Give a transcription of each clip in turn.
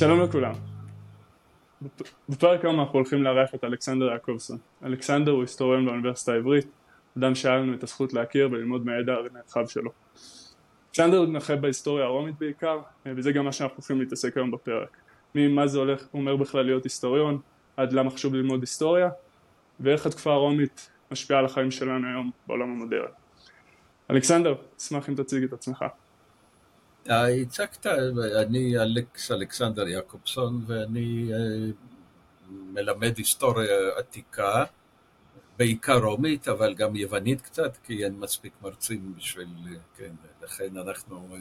שלום לכולם. בפרק היום אנחנו הולכים לארח את אלכסנדר יעקובסון. אלכסנדר הוא היסטוריון באוניברסיטה העברית, אדם שהיה לנו את הזכות להכיר וללמוד מהידע הנרחב שלו. אלכסנדר מתמחה בהיסטוריה הרומית בעיקר, וזה גם מה שאנחנו הולכים להתעסק היום בפרק. ממה זה הולך, אומר בכלל להיות היסטוריון, עד למה חשוב ללמוד היסטוריה, ואיך התקופה הרומית משפיעה על החיים שלנו היום בעולם המודרני. אלכסנדר, אשמח אם תציג את עצמך. הצגת, אני אלכס אלכסנדר יעקובסון ואני מלמד היסטוריה עתיקה, בעיקר רומית, אבל גם יוונית קצת, כי אין מספיק מרצים בשביל, כן, לכן אנחנו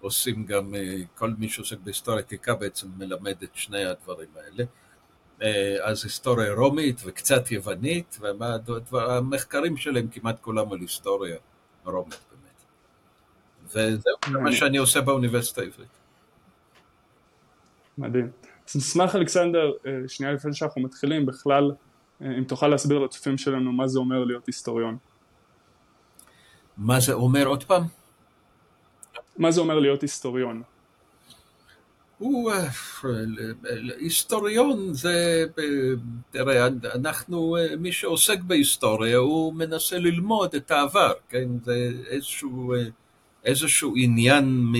עושים גם, כל מי שעוסק בהיסטוריה עתיקה בעצם מלמד את שני הדברים האלה. אז היסטוריה רומית וקצת יוונית, והמחקרים שלהם כמעט כולם על היסטוריה רומית. וזהו, זה מה שאני עושה באוניברסיטה העברית. מדהים. אז נשמח אלכסנדר, שנייה לפני שאנחנו מתחילים, בכלל, אם תוכל להסביר לצופים שלנו מה זה אומר להיות היסטוריון. מה זה אומר עוד פעם? מה זה אומר להיות היסטוריון? הוא היסטוריון זה, תראה, אנחנו, מי שעוסק בהיסטוריה הוא מנסה ללמוד את העבר, כן? זה איזשהו איזשהו עניין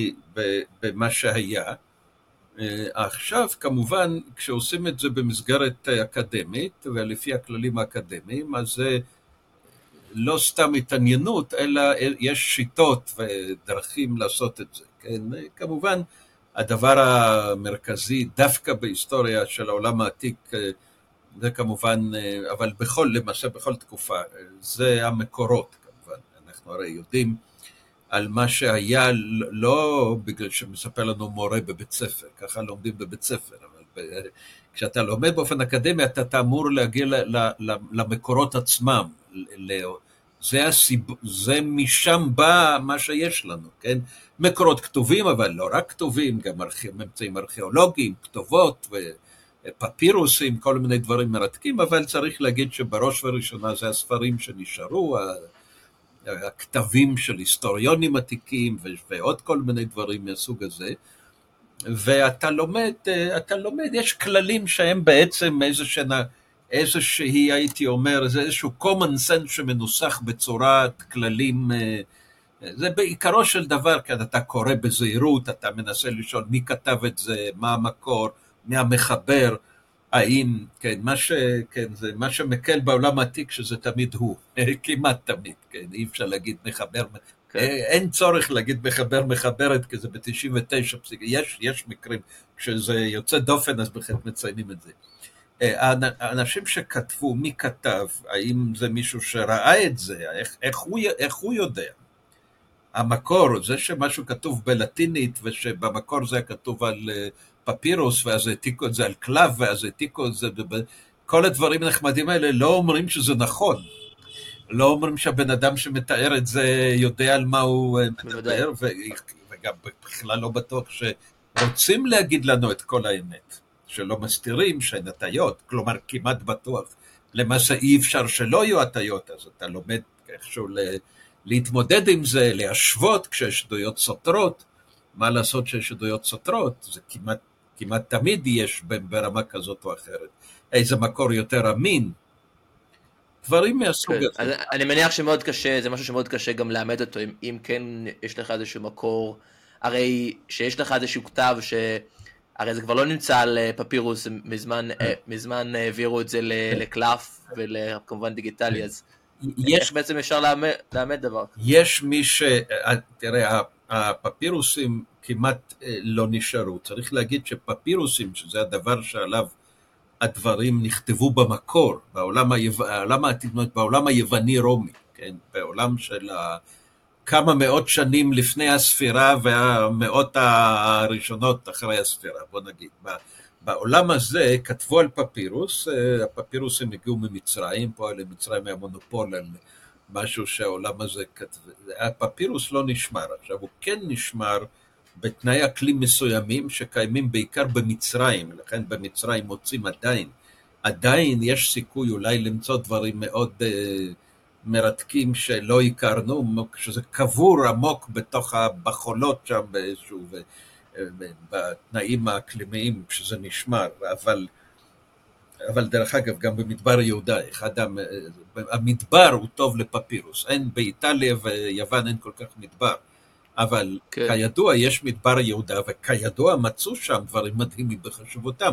במה שהיה. עכשיו, כמובן, כשעושים את זה במסגרת אקדמית ולפי הכללים האקדמיים, אז זה לא סתם התעניינות, אלא יש שיטות ודרכים לעשות את זה. כן? כמובן, הדבר המרכזי דווקא בהיסטוריה של העולם העתיק, זה כמובן, אבל בכל, למעשה בכל תקופה, זה המקורות כמובן. אנחנו הרי יודעים על מה שהיה, לא בגלל שמספר לנו מורה בבית ספר, ככה לומדים בבית ספר, אבל כשאתה לומד באופן אקדמי אתה אמור להגיע למקורות עצמם, זה, הסיב... זה משם בא מה שיש לנו, כן? מקורות כתובים, אבל לא רק כתובים, גם ממצאים ארכיאולוגיים, כתובות ופפירוסים, כל מיני דברים מרתקים, אבל צריך להגיד שבראש ובראשונה זה הספרים שנשארו, הכתבים של היסטוריונים עתיקים ועוד כל מיני דברים מהסוג הזה. ואתה לומד, אתה לומד, יש כללים שהם בעצם איזושהי, איזושהי הייתי אומר, זה איזשהו common sense שמנוסח בצורת כללים, זה בעיקרו של דבר, כי אתה קורא בזהירות, אתה מנסה לשאול מי כתב את זה, מה המקור, מי המחבר, האם, כן, מה, ש, כן, זה מה שמקל בעולם העתיק שזה תמיד הוא, כמעט תמיד, כן, אי אפשר להגיד מחבר, כן. אין צורך להגיד מחבר מחברת, כי זה ב-99 פסיק, יש, יש מקרים, כשזה יוצא דופן אז בהחלט מציינים את זה. האנשים שכתבו, מי כתב, האם זה מישהו שראה את זה, איך, איך, הוא, איך הוא יודע? המקור, זה שמשהו כתוב בלטינית ושבמקור זה כתוב על פפירוס, ואז העתיקו את זה על קלף, ואז העתיקו את זה, כל הדברים הנחמדים האלה לא אומרים שזה נכון. לא אומרים שהבן אדם שמתאר את זה יודע על מה הוא אה, מדבר, וגם בכלל לא בטוח שרוצים להגיד לנו את כל האמת, שלא מסתירים שאין הטיות, כלומר כמעט בטוח. למעשה אי אפשר שלא יהיו הטיות, אז אתה לומד איכשהו להתמודד עם זה, להשוות כשיש עדויות סותרות. מה לעשות שיש עדויות סותרות? זה כמעט כמעט תמיד יש ברמה כזאת או אחרת. איזה מקור יותר אמין. דברים מהסוג כן. הזה. אני מניח שמאוד קשה, זה משהו שמאוד קשה גם לאמת אותו, אם, אם כן יש לך איזשהו מקור, הרי שיש לך איזשהו כתב ש... הרי זה כבר לא נמצא על אה, פפירוס, מזמן, אה, מזמן העבירו את זה לקלף וכמובן דיגיטלי, אז יש, איך בעצם אפשר לאמת דבר? יש מי ש... אה, תראה, הפפירוסים כמעט אה, לא נשארו. צריך להגיד שפפירוסים, שזה הדבר שעליו הדברים נכתבו במקור, בעולם, היו... בעולם היווני-רומי, כן? בעולם של כמה מאות שנים לפני הספירה והמאות הראשונות אחרי הספירה, בוא נגיד. בעולם הזה כתבו על פפירוס, אה, הפפירוסים הגיעו ממצרים, פה למצרים היה מונופול על משהו שהעולם הזה כתב, הפפירוס לא נשמר. עכשיו, הוא כן נשמר בתנאי אקלים מסוימים שקיימים בעיקר במצרים, לכן במצרים מוצאים עדיין, עדיין יש סיכוי אולי למצוא דברים מאוד uh, מרתקים שלא הכרנו, שזה קבור עמוק בתוך הבחולות שם באיזשהו... בתנאים האקלימיים שזה נשמר, אבל, אבל דרך אגב, גם במדבר יהודה, אחד המדבר הוא טוב לפפירוס. אין באיטליה ויוון אין כל כך מדבר. אבל כן. כידוע יש מדבר יהודה, וכידוע מצאו שם דברים מדהימים בחשיבותם.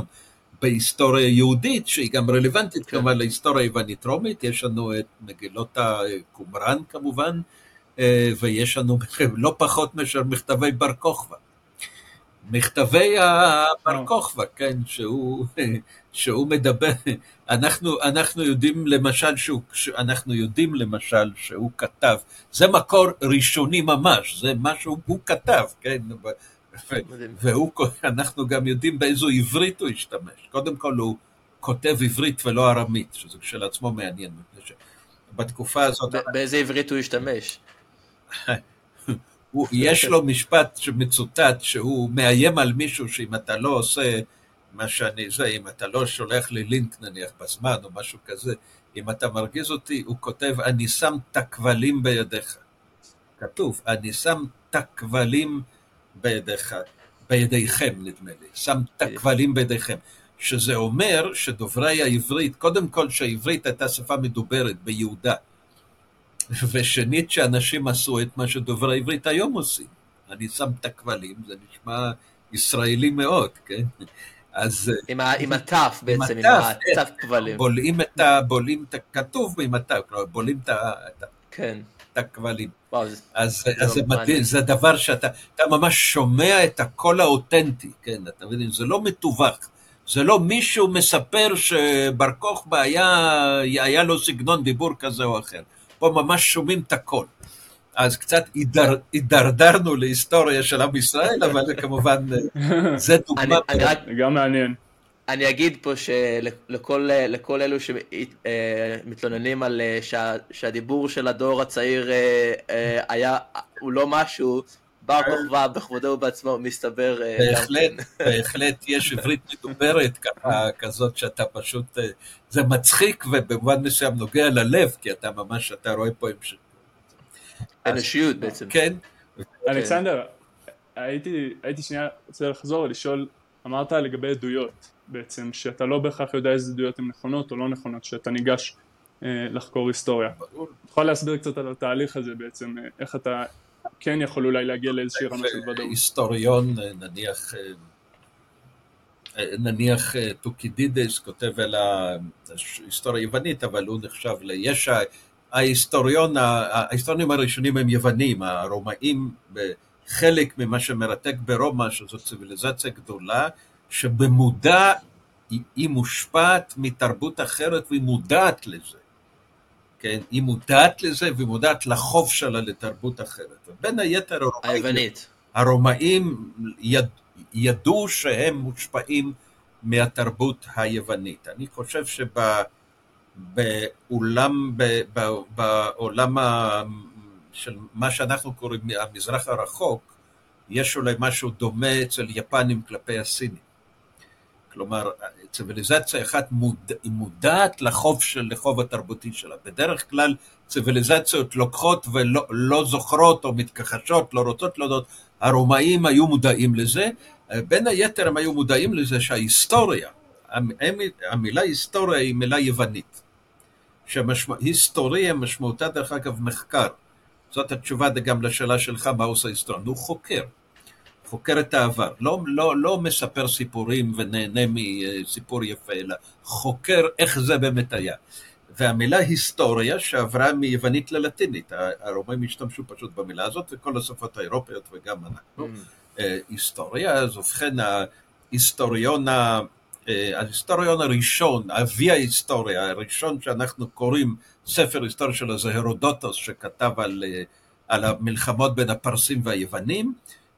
בהיסטוריה יהודית, שהיא גם רלוונטית כן. כמובן להיסטוריה היוונית-רומית, יש לנו את מגילות הקומראן כמובן, אה, ויש לנו לא פחות מאשר מכתבי בר כוכבא. מכתבי הבר כוכבא, כן, שהוא, שהוא מדבר, אנחנו, אנחנו יודעים למשל שהוא, אנחנו יודעים למשל שהוא כתב, זה מקור ראשוני ממש, זה מה שהוא כתב, כן, ואנחנו גם יודעים באיזו עברית הוא השתמש. קודם כל הוא כותב עברית ולא ארמית, שזה כשלעצמו מעניין, בתקופה הזאת... באיזה עברית הוא השתמש? יש לו משפט שמצוטט שהוא מאיים על מישהו שאם אתה לא עושה מה שאני זה, אם אתה לא שולח לי לינק נניח בזמן או משהו כזה, אם אתה מרגיז אותי, הוא כותב, אני שם את הכבלים בידיך. כתוב, אני שם את הכבלים בידיך, בידיכם נדמה לי, שם את הכבלים בידיכם. שזה אומר שדוברי העברית, קודם כל שהעברית הייתה שפה מדוברת ביהודה, ושנית שאנשים עשו את מה שדוברי העברית היום עושים. אני שם את הכבלים, זה נשמע ישראלי מאוד, כן? אז... עם התף בעצם, עם התף כבלים. בולעים את ה... בולעים את הכתוב עם התף, כלומר בולעים את. כן. הכבלים. אז זה מדהים, זה דבר שאתה ממש שומע את הקול האותנטי, כן, אתה מבין, זה לא מתווך. זה לא מישהו מספר שבר כוכבא היה לו סגנון דיבור כזה או אחר. פה ממש שומעים את הקול. אז קצת הידרדרנו להיסטוריה של עם ישראל, אבל זה כמובן, זה דוגמה. גם מעניין. אני אגיד פה שלכל אלו שמתלוננים על אה, שה, שהדיבור של הדור הצעיר אה, אה, היה, הוא לא משהו, בר כוכבא בכבודו ובעצמו מסתבר. בהחלט, בהחלט יש עברית מדוברת כזאת שאתה פשוט, זה מצחיק ובמובן מסוים נוגע ללב, כי אתה ממש, אתה רואה פה המשך. אנושיות בעצם. כן. אלכסנדר, הייתי, הייתי שנייה רוצה לחזור ולשאול, אמרת לגבי עדויות בעצם, שאתה לא בהכרח יודע איזה עדויות הן נכונות או לא נכונות, שאתה ניגש אה, לחקור היסטוריה. ברור. יכול להסביר קצת על התהליך הזה בעצם, אה, איך אתה כן יכול אולי להגיע לאיזושהי רמה של ודאות. היסטוריון, אה, נניח, נניח טוקידידס כותב על ההיסטוריה היוונית, אבל הוא נחשב לאיש ההיסטוריון, ההיסטוריונים הראשונים הם יוונים, הרומאים, חלק ממה שמרתק ברומא, שזו ציוויליזציה גדולה, שבמודע היא מושפעת מתרבות אחרת והיא מודעת לזה. כן, היא מודעת לזה והיא מודעת לחוב שלה לתרבות אחרת. בין היתר הרומאים, היוונית. הרומאים יד, ידעו שהם מושפעים מהתרבות היוונית. אני חושב שב... בעולם, בעולם של מה שאנחנו קוראים המזרח הרחוק, יש אולי משהו דומה אצל יפנים כלפי הסינים. כלומר, ציוויליזציה אחת מוד, היא מודעת לחוב, של, לחוב התרבותי שלה. בדרך כלל ציוויליזציות לוקחות ולא לא זוכרות או מתכחשות, לא רוצות להודות. הרומאים היו מודעים לזה, בין היתר הם היו מודעים לזה שההיסטוריה, המילה היסטוריה היא מילה יוונית. שהיסטוריה משמעותה דרך אגב מחקר. זאת התשובה גם לשאלה שלך מה עושה היסטוריה. הוא חוקר. חוקר את העבר. לא, לא, לא מספר סיפורים ונהנה מסיפור יפה, אלא חוקר איך זה באמת היה. והמילה היסטוריה שעברה מיוונית ללטינית, הרומאים השתמשו פשוט במילה הזאת וכל השפות האירופיות וגם אנחנו. Mm. אה, היסטוריה, אז ובכן ההיסטוריון אה, ההיסטוריון הראשון, אבי ההיסטוריה, הראשון שאנחנו קוראים ספר היסטוריה שלו זה הרודוטוס שכתב על, אה, על המלחמות בין הפרסים והיוונים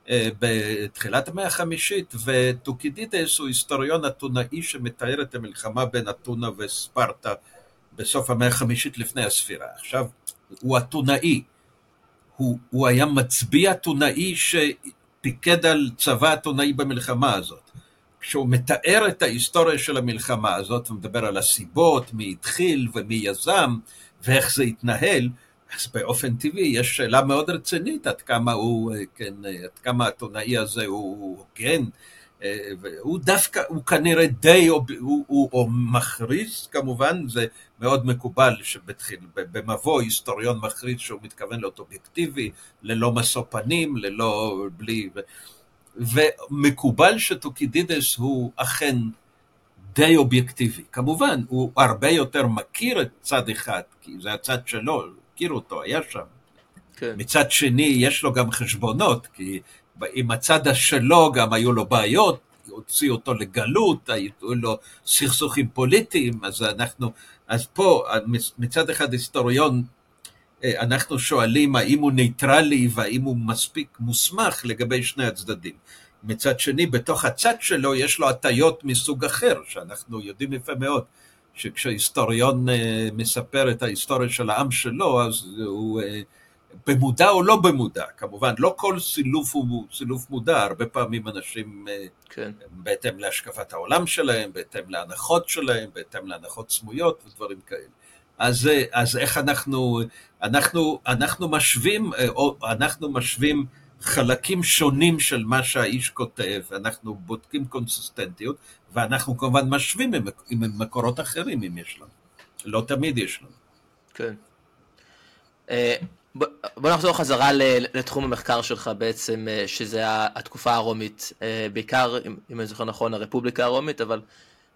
אה, בתחילת המאה החמישית, וטוקידידס הוא היסטוריון אתונאי שמתאר את המלחמה בין אתונה וספרטה בסוף המאה החמישית לפני הספירה. עכשיו, הוא אתונאי, הוא, הוא היה מצביא אתונאי שפיקד על צבא אתונאי במלחמה הזאת. כשהוא מתאר את ההיסטוריה של המלחמה הזאת, הוא מדבר על הסיבות, מי התחיל ומי יזם ואיך זה התנהל, אז באופן טבעי יש שאלה מאוד רצינית עד כמה הוא, כן, עד כמה העיתונאי הזה הוא הוגן. הוא דווקא, הוא כנראה די, הוא, הוא, הוא, הוא מכריז כמובן, זה מאוד מקובל שבתחיל, במבוא היסטוריון מכריז שהוא מתכוון להיות אובייקטיבי, ללא משוא פנים, ללא, בלי, ומקובל שטוקידידס הוא אכן די אובייקטיבי. כמובן, הוא הרבה יותר מכיר את צד אחד, כי זה הצד שלו, הכיר אותו, היה שם. כן. מצד שני, יש לו גם חשבונות, כי עם הצד שלו גם היו לו בעיות, הוציא אותו לגלות, היו לו סכסוכים פוליטיים, אז אנחנו, אז פה מצד אחד היסטוריון, אנחנו שואלים האם הוא נייטרלי והאם הוא מספיק מוסמך לגבי שני הצדדים. מצד שני, בתוך הצד שלו יש לו הטיות מסוג אחר, שאנחנו יודעים יפה מאוד, שכשהיסטוריון אה, מספר את ההיסטוריה של העם שלו, אז הוא אה, במודע או לא במודע, כמובן, לא כל סילוף הוא סילוף מודע, הרבה פעמים אנשים, אה, כן. בהתאם להשקפת העולם שלהם, בהתאם להנחות שלהם, בהתאם להנחות סמויות ודברים כאלה. אז, אז איך אנחנו, אנחנו, אנחנו משווים, או אנחנו משווים חלקים שונים של מה שהאיש כותב, אנחנו בודקים קונסיסטנטיות, ואנחנו כמובן משווים עם, עם מקורות אחרים אם יש לנו. לא תמיד יש לנו. כן. אה, בוא נחזור חזרה לתחום המחקר שלך בעצם, אה, שזה התקופה הרומית, אה, בעיקר, אם אני זוכר נכון, הרפובליקה הרומית, אבל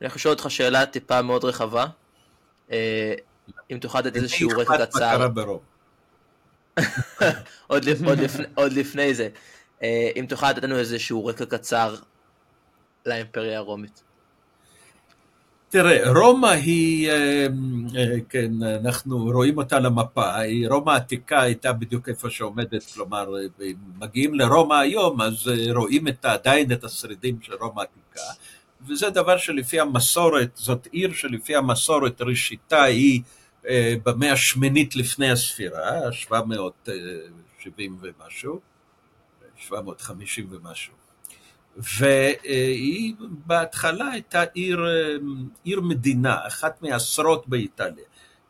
אני לשאול אותך שאלה טיפה מאוד רחבה. אם תוכל לתת איזשהו רקע קצר. עוד, עוד, לפני, עוד לפני זה, אה, אם תוכל לתת לנו איזשהו רקע קצר לאימפריה הרומית. תראה, רומא היא, אה, אה, כן, אנחנו רואים אותה למפה, רומא העתיקה הייתה בדיוק איפה שעומדת, כלומר, מגיעים לרומא היום, אז רואים את, עדיין את השרידים של רומא העתיקה, וזה דבר שלפי המסורת, זאת עיר שלפי המסורת ראשיתה היא במאה השמינית לפני הספירה, 770 ומשהו, 750 ומשהו. והיא בהתחלה הייתה עיר, עיר מדינה, אחת מעשרות באיטליה.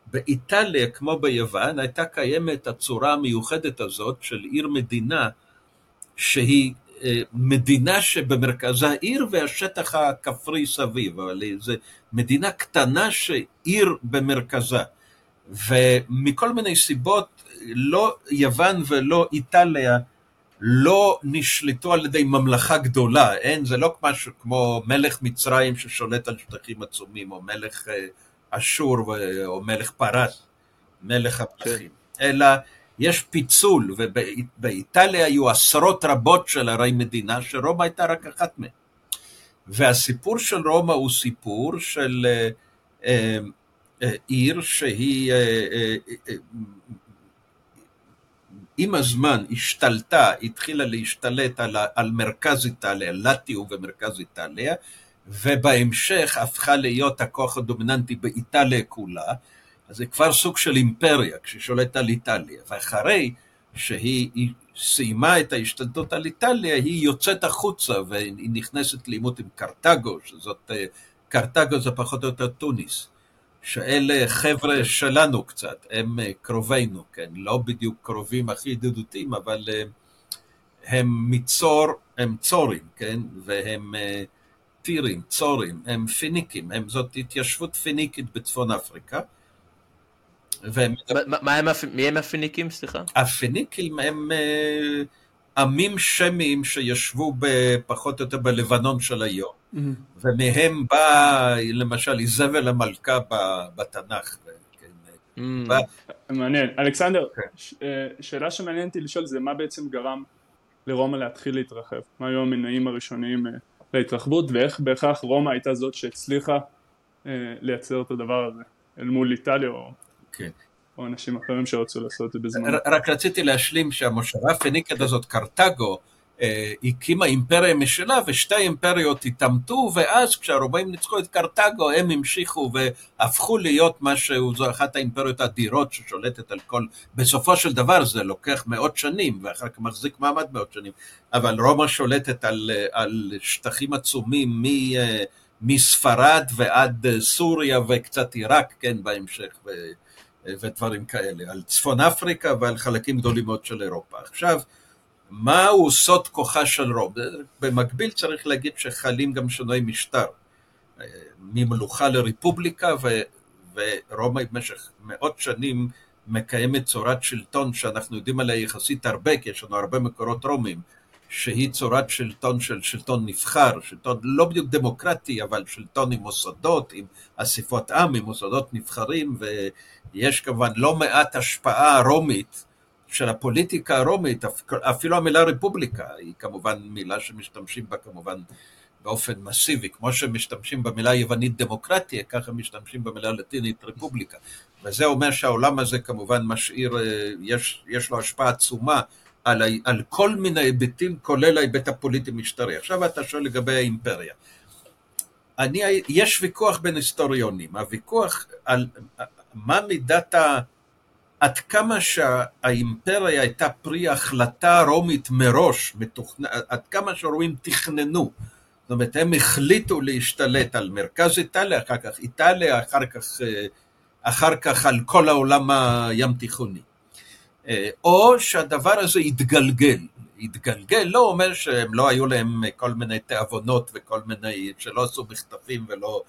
באיטליה, כמו ביוון, הייתה קיימת הצורה המיוחדת הזאת של עיר מדינה, שהיא אה, מדינה שבמרכזה עיר והשטח הכפרי סביב, אבל זו מדינה קטנה שעיר במרכזה. ומכל מיני סיבות, לא יוון ולא איטליה לא נשלטו על ידי ממלכה גדולה, אין, זה לא משהו כמו מלך מצרים ששולט על שטחים עצומים, או מלך אה, אשור או מלך פרס, מלך הפרחים, כן. אלא יש פיצול, ובאיטליה היו עשרות רבות של ערי מדינה, שרומא הייתה רק אחת מהן. והסיפור של רומא הוא סיפור של אה, אה, עיר שהיא אה, אה, אה, עם הזמן השתלטה, התחילה להשתלט על, על מרכז איטליה, לטיו ומרכז איטליה, ובהמשך הפכה להיות הכוח הדומיננטי באיטליה כולה, אז זה כבר סוג של אימפריה כשהיא שולטת על איטליה, ואחרי שהיא סיימה את ההשתלטות על איטליה, היא יוצאת החוצה והיא נכנסת לעימות עם קרתגו, שזאת, קרתגו זה פחות או יותר טוניס. שאלה חבר'ה שלנו קצת, הם אה, קרובינו, כן, לא בדיוק קרובים הכי ידידותיים, אבל אה, הם מצור, הם צורים, כן, והם אה, טירים, צורים, הם פיניקים, הם זאת התיישבות פיניקית בצפון אפריקה. והם... מה הם, מי הם הפיניקים, סליחה? הפיניקים הם עמים שמיים שישבו פחות או יותר בלבנון של היום. Mm-hmm. ומהם בא למשל איזבל המלכה בתנ"ך. כן, mm. מעניין. אלכסנדר, כן. אה, שאלה שמעניינת אותי לשאול זה מה בעצם גרם לרומא להתחיל להתרחב? מה היו המנועים הראשוניים אה, להתרחבות ואיך בהכרח רומא הייתה זאת שהצליחה אה, לייצר את הדבר הזה אל מול איטליה או... כן. או אנשים אחרים שרצו לעשות את זה בזמן. רק רציתי להשלים שהמושבה הפניקית הזאת, קרתגו, אה, הקימה אימפריה משלה ושתי אימפריות התעמתו ואז כשהרומאים ניצחו את קרתגו הם המשיכו והפכו להיות משהו, זו אחת האימפריות האדירות ששולטת על כל, בסופו של דבר זה לוקח מאות שנים ואחר כך מחזיק מעמד מאות שנים, אבל רומא שולטת על, על שטחים עצומים מ... מספרד ועד סוריה וקצת עיראק, כן, בהמשך. ו... ודברים כאלה, על צפון אפריקה ועל חלקים גדולים מאוד של אירופה. עכשיו, מהו סוד כוחה של רום? במקביל צריך להגיד שחלים גם שינוי משטר, ממלוכה לרפובליקה, ו, ורומא במשך מאות שנים מקיימת צורת שלטון שאנחנו יודעים עליה יחסית הרבה, כי יש לנו הרבה מקורות רומים, שהיא צורת שלטון של שלטון נבחר, שלטון לא בדיוק דמוקרטי, אבל שלטון עם מוסדות, עם אספות עם, עם מוסדות נבחרים, ויש כמובן לא מעט השפעה רומית של הפוליטיקה הרומית, אפילו המילה רפובליקה היא כמובן מילה שמשתמשים בה כמובן באופן מסיבי, כמו שמשתמשים במילה היוונית דמוקרטיה, ככה משתמשים במילה הלטינית רפובליקה. וזה אומר שהעולם הזה כמובן משאיר, אה, יש, יש לו השפעה עצומה על, על כל מיני היבטים, כולל ההיבט הפוליטי-משטרי. עכשיו אתה שואל לגבי האימפריה. אני, יש ויכוח בין היסטוריונים, הוויכוח על מה מידת ה... עד כמה שהאימפריה הייתה פרי החלטה רומית מראש, מתוכנ... עד כמה שהרומים תכננו, זאת אומרת הם החליטו להשתלט על מרכז איטליה, אחר כך איטליה, אחר כך, אה, אחר כך על כל העולם הים תיכוני. או שהדבר הזה התגלגל. התגלגל לא אומר שהם לא היו להם כל מיני תיאבונות וכל מיני, שלא עשו מחטפים ולא,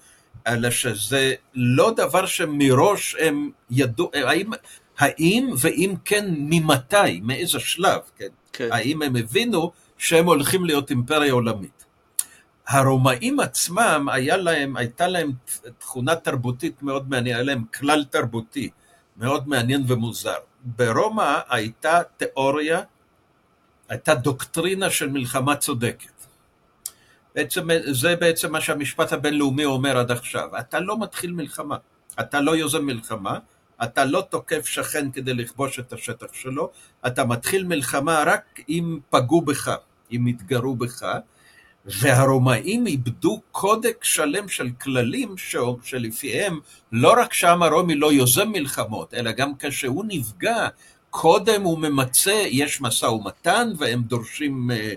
אלא שזה לא דבר שמראש הם ידעו, האם, האם ואם כן ממתי, מאיזה שלב, כן? כן. האם הם הבינו שהם הולכים להיות אימפריה עולמית. הרומאים עצמם, היה להם, הייתה להם תכונה תרבותית מאוד מעניינת, היה להם כלל תרבותי מאוד מעניין ומוזר. ברומא הייתה תיאוריה, הייתה דוקטרינה של מלחמה צודקת. בעצם, זה בעצם מה שהמשפט הבינלאומי אומר עד עכשיו. אתה לא מתחיל מלחמה, אתה לא יוזם מלחמה, אתה לא תוקף שכן כדי לכבוש את השטח שלו, אתה מתחיל מלחמה רק אם פגעו בך, אם התגרו בך, והרומאים איבדו קודק שלם של כללים שלפיהם לא רק שהעם הרומי לא יוזם מלחמות, אלא גם כשהוא נפגע, קודם הוא ממצה, יש משא ומתן והם דורשים אה,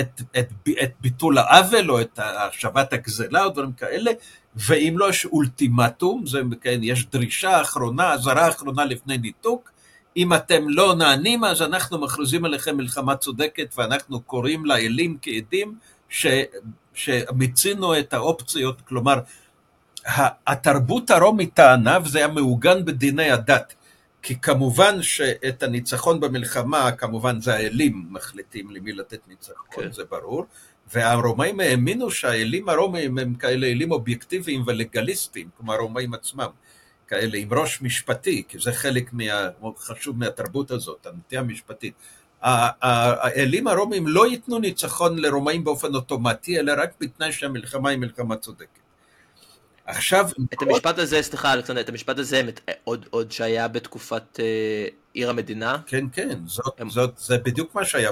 את, את, את ביטול העוול או את השבת הגזלה או דברים כאלה, ואם לא יש אולטימטום, זה, כן, יש דרישה אחרונה, אזהרה אחרונה לפני ניתוק, אם אתם לא נענים אז אנחנו מכריזים עליכם מלחמה צודקת ואנחנו קוראים לאלים כעדים ש, שמיצינו את האופציות, כלומר התרבות הרומית טענה וזה היה מעוגן בדיני הדת כי כמובן שאת הניצחון במלחמה, כמובן זה האלים מחליטים למי לתת ניצחון, כן. זה ברור, והרומאים האמינו שהאלים הרומאים הם כאלה אלים אובייקטיביים ולגליסטיים, כמו הרומאים עצמם, כאלה עם ראש משפטי, כי זה חלק מה, חשוב מהתרבות הזאת, הנטייה המשפטית. האלים הרומאים לא ייתנו ניצחון לרומאים באופן אוטומטי, אלא רק בתנאי שהמלחמה היא מלחמה צודקת. עכשיו... את. המשפט הזה, סליחה אלכסנדר, את המשפט הזה עוד, עוד שהיה בתקופת אה, עיר המדינה? כן, כן, זאת, הם... זאת, זה בדיוק מה שהיה,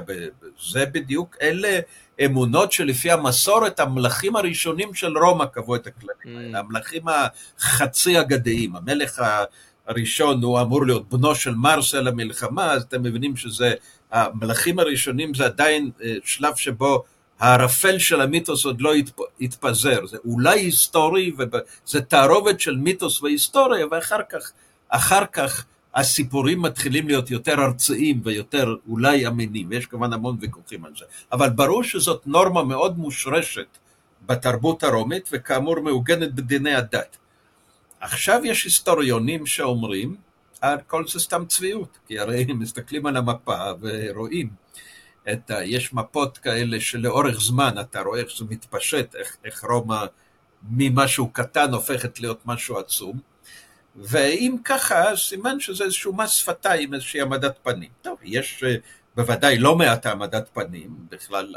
זה בדיוק, אלה אמונות שלפי המסורת המלכים הראשונים של רומא קבעו את הכללים האלה, mm. המלכים החצי אגדיים, המלך הראשון הוא אמור להיות בנו של מרסל המלחמה, אז אתם מבינים שזה, המלכים הראשונים זה עדיין אה, שלב שבו הערפל של המיתוס עוד לא התפזר, זה אולי היסטורי, זה תערובת של מיתוס והיסטוריה, ואחר כך, אחר כך הסיפורים מתחילים להיות יותר ארציים ויותר אולי אמינים, ויש כמובן המון ויכוחים על זה, אבל ברור שזאת נורמה מאוד מושרשת בתרבות הרומית, וכאמור מעוגנת בדיני הדת. עכשיו יש היסטוריונים שאומרים, אה, כל זה סתם צביעות, כי הרי מסתכלים על המפה ורואים את ה... יש מפות כאלה שלאורך זמן אתה רואה איך זה מתפשט, איך, איך רומא ממשהו קטן הופכת להיות משהו עצום, ואם ככה, סימן שזה איזשהו מס שפתיים, איזושהי העמדת פנים. טוב, יש אה, בוודאי לא מעט העמדת פנים, בכלל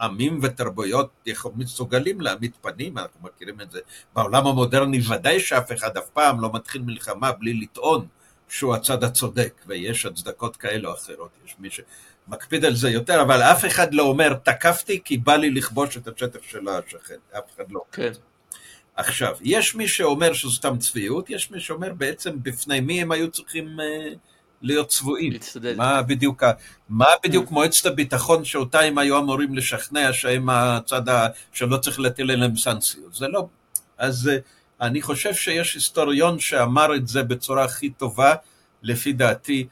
עמים ותרבויות מסוגלים להעמיד פנים, אנחנו מכירים את זה. בעולם המודרני ודאי שאף אחד אף פעם לא מתחיל מלחמה בלי לטעון שהוא הצד הצודק, ויש הצדקות כאלה או אחרות, יש מי שמקפיד על זה יותר, אבל אף אחד לא אומר, תקפתי כי בא לי לכבוש את השטח של השכן, אף אחד לא. כן. עכשיו, יש מי שאומר שזו סתם צביעות, יש מי שאומר בעצם בפני מי הם היו צריכים uh, להיות צבועים. מה בדיוק, מה בדיוק mm. מועצת הביטחון שאותה הם היו אמורים לשכנע שהם הצד ה... שלא צריך להטיל עליהם סנקציות, זה לא... אז uh, אני חושב שיש היסטוריון שאמר את זה בצורה הכי טובה, לפי דעתי.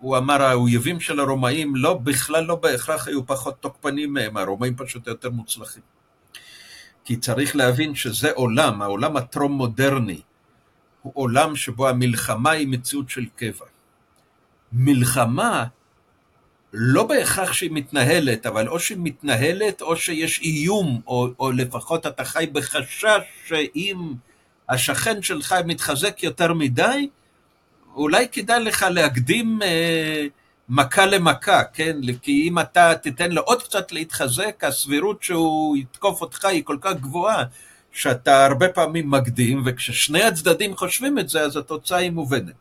הוא אמר האויבים של הרומאים לא, בכלל לא בהכרח היו פחות תוקפנים מהם, הרומאים פשוט יותר מוצלחים. כי צריך להבין שזה עולם, העולם הטרום-מודרני, הוא עולם שבו המלחמה היא מציאות של קבע. מלחמה לא בהכרח שהיא מתנהלת, אבל או שהיא מתנהלת או שיש איום, או, או לפחות אתה חי בחשש שאם השכן שלך מתחזק יותר מדי, אולי כדאי לך להקדים אה, מכה למכה, כן? כי אם אתה תיתן לו עוד קצת להתחזק, הסבירות שהוא יתקוף אותך היא כל כך גבוהה, שאתה הרבה פעמים מקדים, וכששני הצדדים חושבים את זה, אז התוצאה היא מובנת.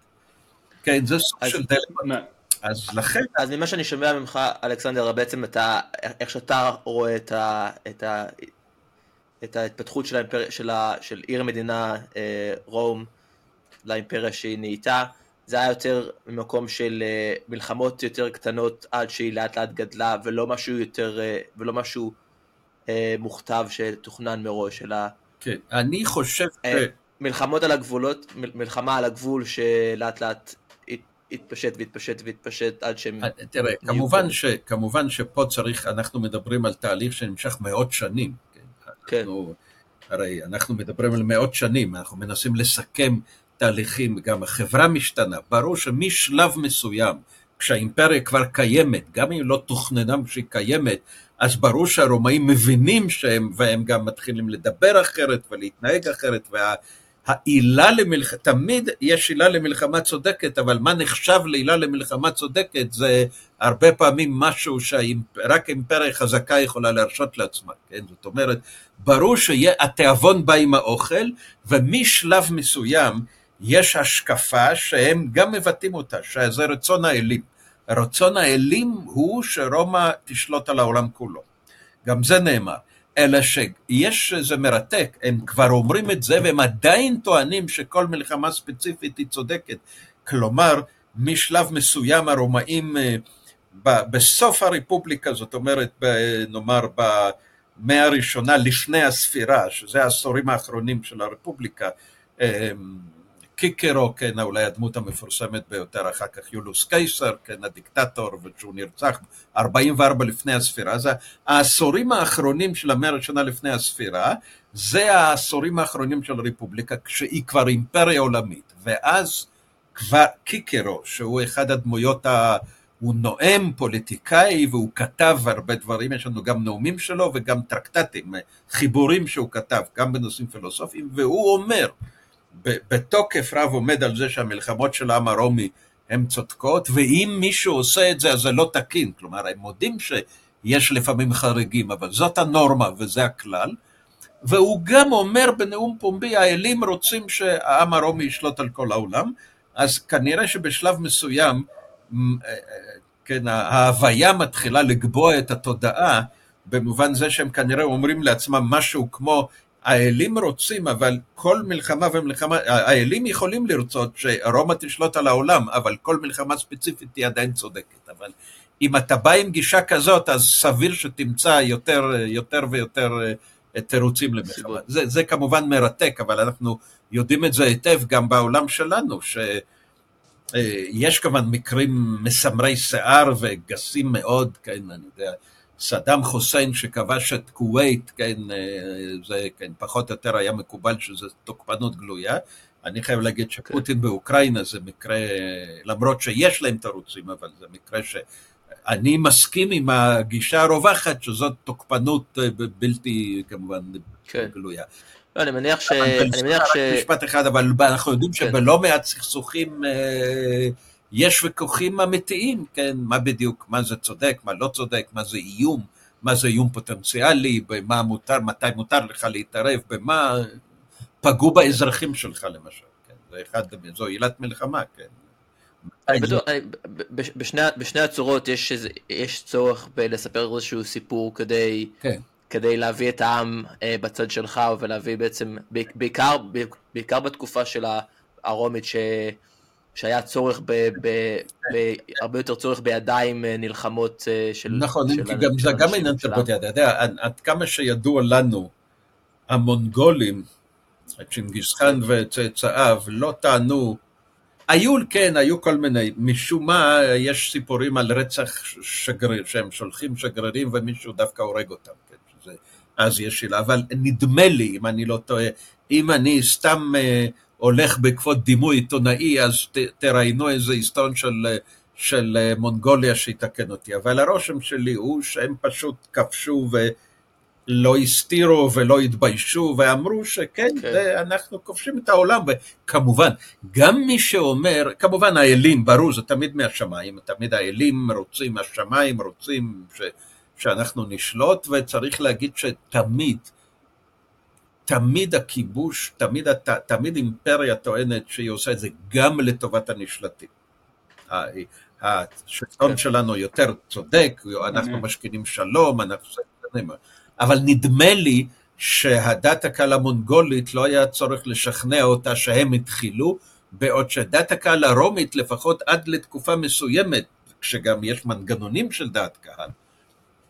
כן, זה סוג של דלת. אז לכן... אז ממה שאני שומע ממך, אלכסנדר, בעצם אתה, איך שאתה רואה את, ה, את, ה, את ההתפתחות של, האימפר, של, ה, של עיר מדינה אה, רום לאימפריה שהיא נהייתה, זה היה יותר ממקום של אה, מלחמות יותר קטנות עד שהיא לאט לאט גדלה, ולא משהו יותר, אה, ולא משהו אה, מוכתב שתוכנן מראש, אלא... כן, אני חושב... אה, מלחמות על הגבולות, מלחמה על הגבול שלאט לאט התפשט והתפשט והתפשט עד שהם... אה, תראה, כמובן, ש, כמובן שפה צריך, אנחנו מדברים על תהליך שנמשך מאות שנים. כן. כן. אנחנו, הרי אנחנו מדברים על מאות שנים, אנחנו מנסים לסכם תהליכים, גם החברה משתנה. ברור שמשלב מסוים, כשהאימפריה כבר קיימת, גם אם לא תוכננה כשהיא קיימת, אז ברור שהרומאים מבינים שהם, והם גם מתחילים לדבר אחרת ולהתנהג אחרת, וה... העילה למלחמה, תמיד יש עילה למלחמה צודקת, אבל מה נחשב לעילה למלחמה צודקת זה הרבה פעמים משהו שרק אימפריה חזקה יכולה להרשות לעצמה, כן? זאת אומרת, ברור שהתיאבון בא עם האוכל, ומשלב מסוים יש השקפה שהם גם מבטאים אותה, שזה רצון האלים. רצון האלים הוא שרומא תשלוט על העולם כולו. גם זה נאמר. אלא שיש, זה מרתק, הם כבר אומרים את זה והם עדיין טוענים שכל מלחמה ספציפית היא צודקת. כלומר, משלב מסוים הרומאים אה, בסוף הרפובליקה, זאת אומרת, נאמר במאה הראשונה לפני הספירה, שזה העשורים האחרונים של הרפובליקה, אה, קיקרו, כן, אולי הדמות המפורסמת ביותר, אחר כך יולוס קייסר, כן, הדיקטטור, ושהוא נרצח 44 לפני הספירה. אז העשורים האחרונים של המאה הראשונה לפני הספירה, זה העשורים האחרונים של הרפובליקה, כשהיא כבר אימפריה עולמית. ואז כבר קיקרו, שהוא אחד הדמויות ה... הוא נואם, פוליטיקאי, והוא כתב הרבה דברים, יש לנו גם נאומים שלו וגם טרקטטים, חיבורים שהוא כתב, גם בנושאים פילוסופיים, והוא אומר, בתוקף רב עומד על זה שהמלחמות של העם הרומי הן צודקות, ואם מישהו עושה את זה אז זה לא תקין, כלומר הם מודים שיש לפעמים חריגים, אבל זאת הנורמה וזה הכלל, והוא גם אומר בנאום פומבי, האלים רוצים שהעם הרומי ישלוט על כל העולם, אז כנראה שבשלב מסוים, אה, אה, כן, ההוויה מתחילה לקבוע את התודעה, במובן זה שהם כנראה אומרים לעצמם משהו כמו האלים רוצים, אבל כל מלחמה ומלחמה, האלים יכולים לרצות שרומא תשלוט על העולם, אבל כל מלחמה ספציפית היא עדיין צודקת. אבל אם אתה בא עם גישה כזאת, אז סביר שתמצא יותר, יותר ויותר אה, תירוצים למלחמה. זה, זה כמובן מרתק, אבל אנחנו יודעים את זה היטב גם בעולם שלנו, שיש אה, כמובן מקרים מסמרי שיער וגסים מאוד, כן, אני יודע. סדאם חוסיין שכבש את כווית, כן, אה, זה כן, פחות או יותר היה מקובל שזה תוקפנות גלויה. אני חייב להגיד שפוטין באוקראינה זה מקרה, למרות שיש להם תירוצים, אבל זה מקרה שאני מסכים עם הגישה הרווחת שזאת תוקפנות אה, בלתי כמובן כן. גלויה. לא, אני מניח ש... אני מניח ש... משפט אחד, אבל אנחנו יודעים כן. שבלא מעט סכסוכים אה, יש ויכוחים אמיתיים, כן, מה בדיוק, מה זה צודק, מה לא צודק, מה זה איום, מה זה איום פוטנציאלי, במה מותר, מתי מותר לך להתערב, במה פגעו באזרחים שלך למשל, כן, זה אחד, זו עילת מלחמה, כן. אני בטוח, בשני, בשני הצורות יש, יש צורך בלספר איזשהו סיפור כדי, כן. כדי להביא את העם אה, בצד שלך ולהביא בעצם, בעיקר, בעיקר בתקופה של הרומית ש... שהיה צורך, ב, ב, ב, הרבה יותר צורך בידיים אה, נלחמות אה, של... נכון, של גם, זה גם עניין של בתי יד, אתה יודע, עד כמה שידוע לנו, המונגולים צ'ינגיס חאן וצאצאיו לא טענו, היו, כן, היו כל מיני, משום מה יש סיפורים על רצח שגריר, שהם שולחים שגרירים ומישהו דווקא הורג אותם, כן, שזה, אז יש שאלה, אבל נדמה לי, אם אני לא טועה, אם אני סתם אה, הולך בעקבות דימוי עיתונאי, אז ת, תראיינו איזה היסטורון של, של אה, מונגוליה שיתקן אותי, אבל הרושם שלי הוא שהם פשוט כבשו ו... לא הסתירו ולא התביישו ואמרו שכן, כן. זה, אנחנו כובשים את העולם, וכמובן, גם מי שאומר, כמובן האלים, ברור, זה תמיד מהשמיים, תמיד האלים רוצים, השמיים רוצים ש, שאנחנו נשלוט, וצריך להגיד שתמיד, תמיד הכיבוש, תמיד, תמיד אימפריה טוענת שהיא עושה את זה גם לטובת הנשלטים. השלטון כן. שלנו יותר צודק, אנחנו משכינים שלום, אנחנו... אבל נדמה לי שהדת הקהל המונגולית לא היה צורך לשכנע אותה שהם התחילו, בעוד שדת הקהל הרומית לפחות עד לתקופה מסוימת, כשגם יש מנגנונים של דת קהל,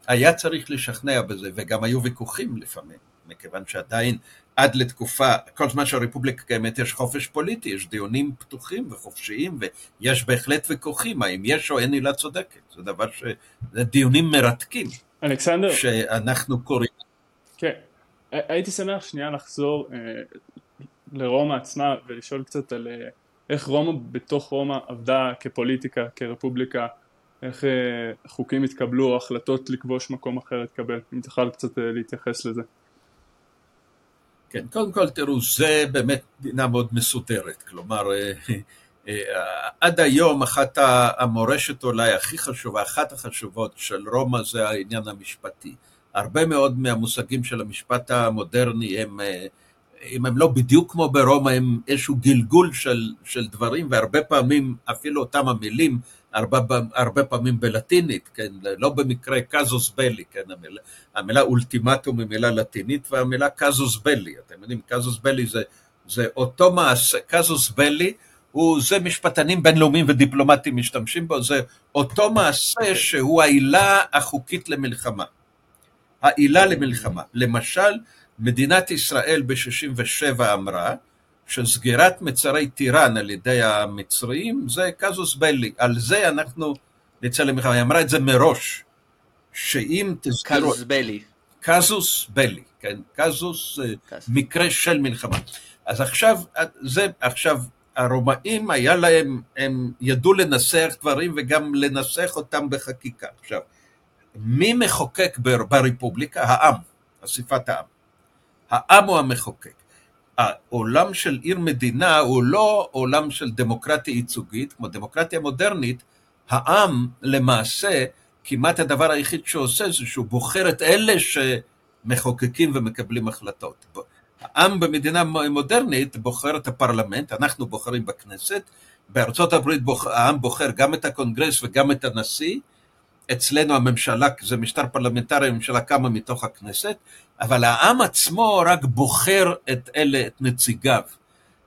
היה צריך לשכנע בזה, וגם היו ויכוחים לפעמים, מכיוון שעדיין עד לתקופה, כל זמן שהרפובליקה קיימת יש חופש פוליטי, יש דיונים פתוחים וחופשיים, ויש בהחלט ויכוחים, האם יש או אין עילה צודקת, זה דבר ש... זה דיונים מרתקים. אלכסנדר. שאנחנו קוראים. כן, הייתי שמח שנייה לחזור אה, לרומא עצמה ולשאול קצת על אה, איך רומא בתוך רומא עבדה כפוליטיקה, כרפובליקה, איך אה, חוקים התקבלו, החלטות לכבוש מקום אחר התקבל, אם תוכל קצת אה, להתייחס לזה. כן, קודם כל תראו, זה באמת מדינה מאוד מסודרת, כלומר אה, אה, עד היום אחת המורשת אולי הכי חשובה, אחת החשובות של רומא זה העניין המשפטי. הרבה מאוד מהמושגים של המשפט המודרני הם, אה, אם הם לא בדיוק כמו ברומא, הם איזשהו גלגול של, של דברים, והרבה פעמים אפילו אותם המילים, הרבה, הרבה פעמים בלטינית, כן, לא במקרה קזוס בלי, כן, המילה, המילה אולטימטום היא מילה לטינית, והמילה קזוס בלי, אתם יודעים, קזוס בלי זה, זה אותו מעשה, קזוס בלי הוא, זה משפטנים בינלאומיים ודיפלומטים משתמשים בו, זה אותו מעשה שהוא העילה החוקית למלחמה. העילה למלחמה. למשל, מדינת ישראל ב-67' אמרה שסגירת מצרי טיראן על ידי המצרים זה קזוס בלי, על זה אנחנו נצא למלחמה. היא אמרה את זה מראש, שאם תזכרו... קזוס בלי. קזוס בלי, כן, קזוס, אה, קזוס. מקרה של מלחמה. אז עכשיו, זה, עכשיו, הרומאים היה להם, הם ידעו לנסח דברים וגם לנסח אותם בחקיקה. עכשיו, מי מחוקק ברפובליקה? העם, אסיפת העם. העם הוא המחוקק. העולם של עיר מדינה הוא לא עולם של דמוקרטיה ייצוגית, כמו דמוקרטיה מודרנית, העם למעשה, כמעט הדבר היחיד שהוא עושה זה שהוא בוחר את אלה שמחוקקים ומקבלים החלטות. העם במדינה מודרנית בוחר את הפרלמנט, אנחנו בוחרים בכנסת, בארצות הברית בוח, העם בוחר גם את הקונגרס וגם את הנשיא, אצלנו הממשלה, זה משטר פרלמנטרי, הממשלה קמה מתוך הכנסת, אבל העם עצמו רק בוחר את אלה, את נציגיו.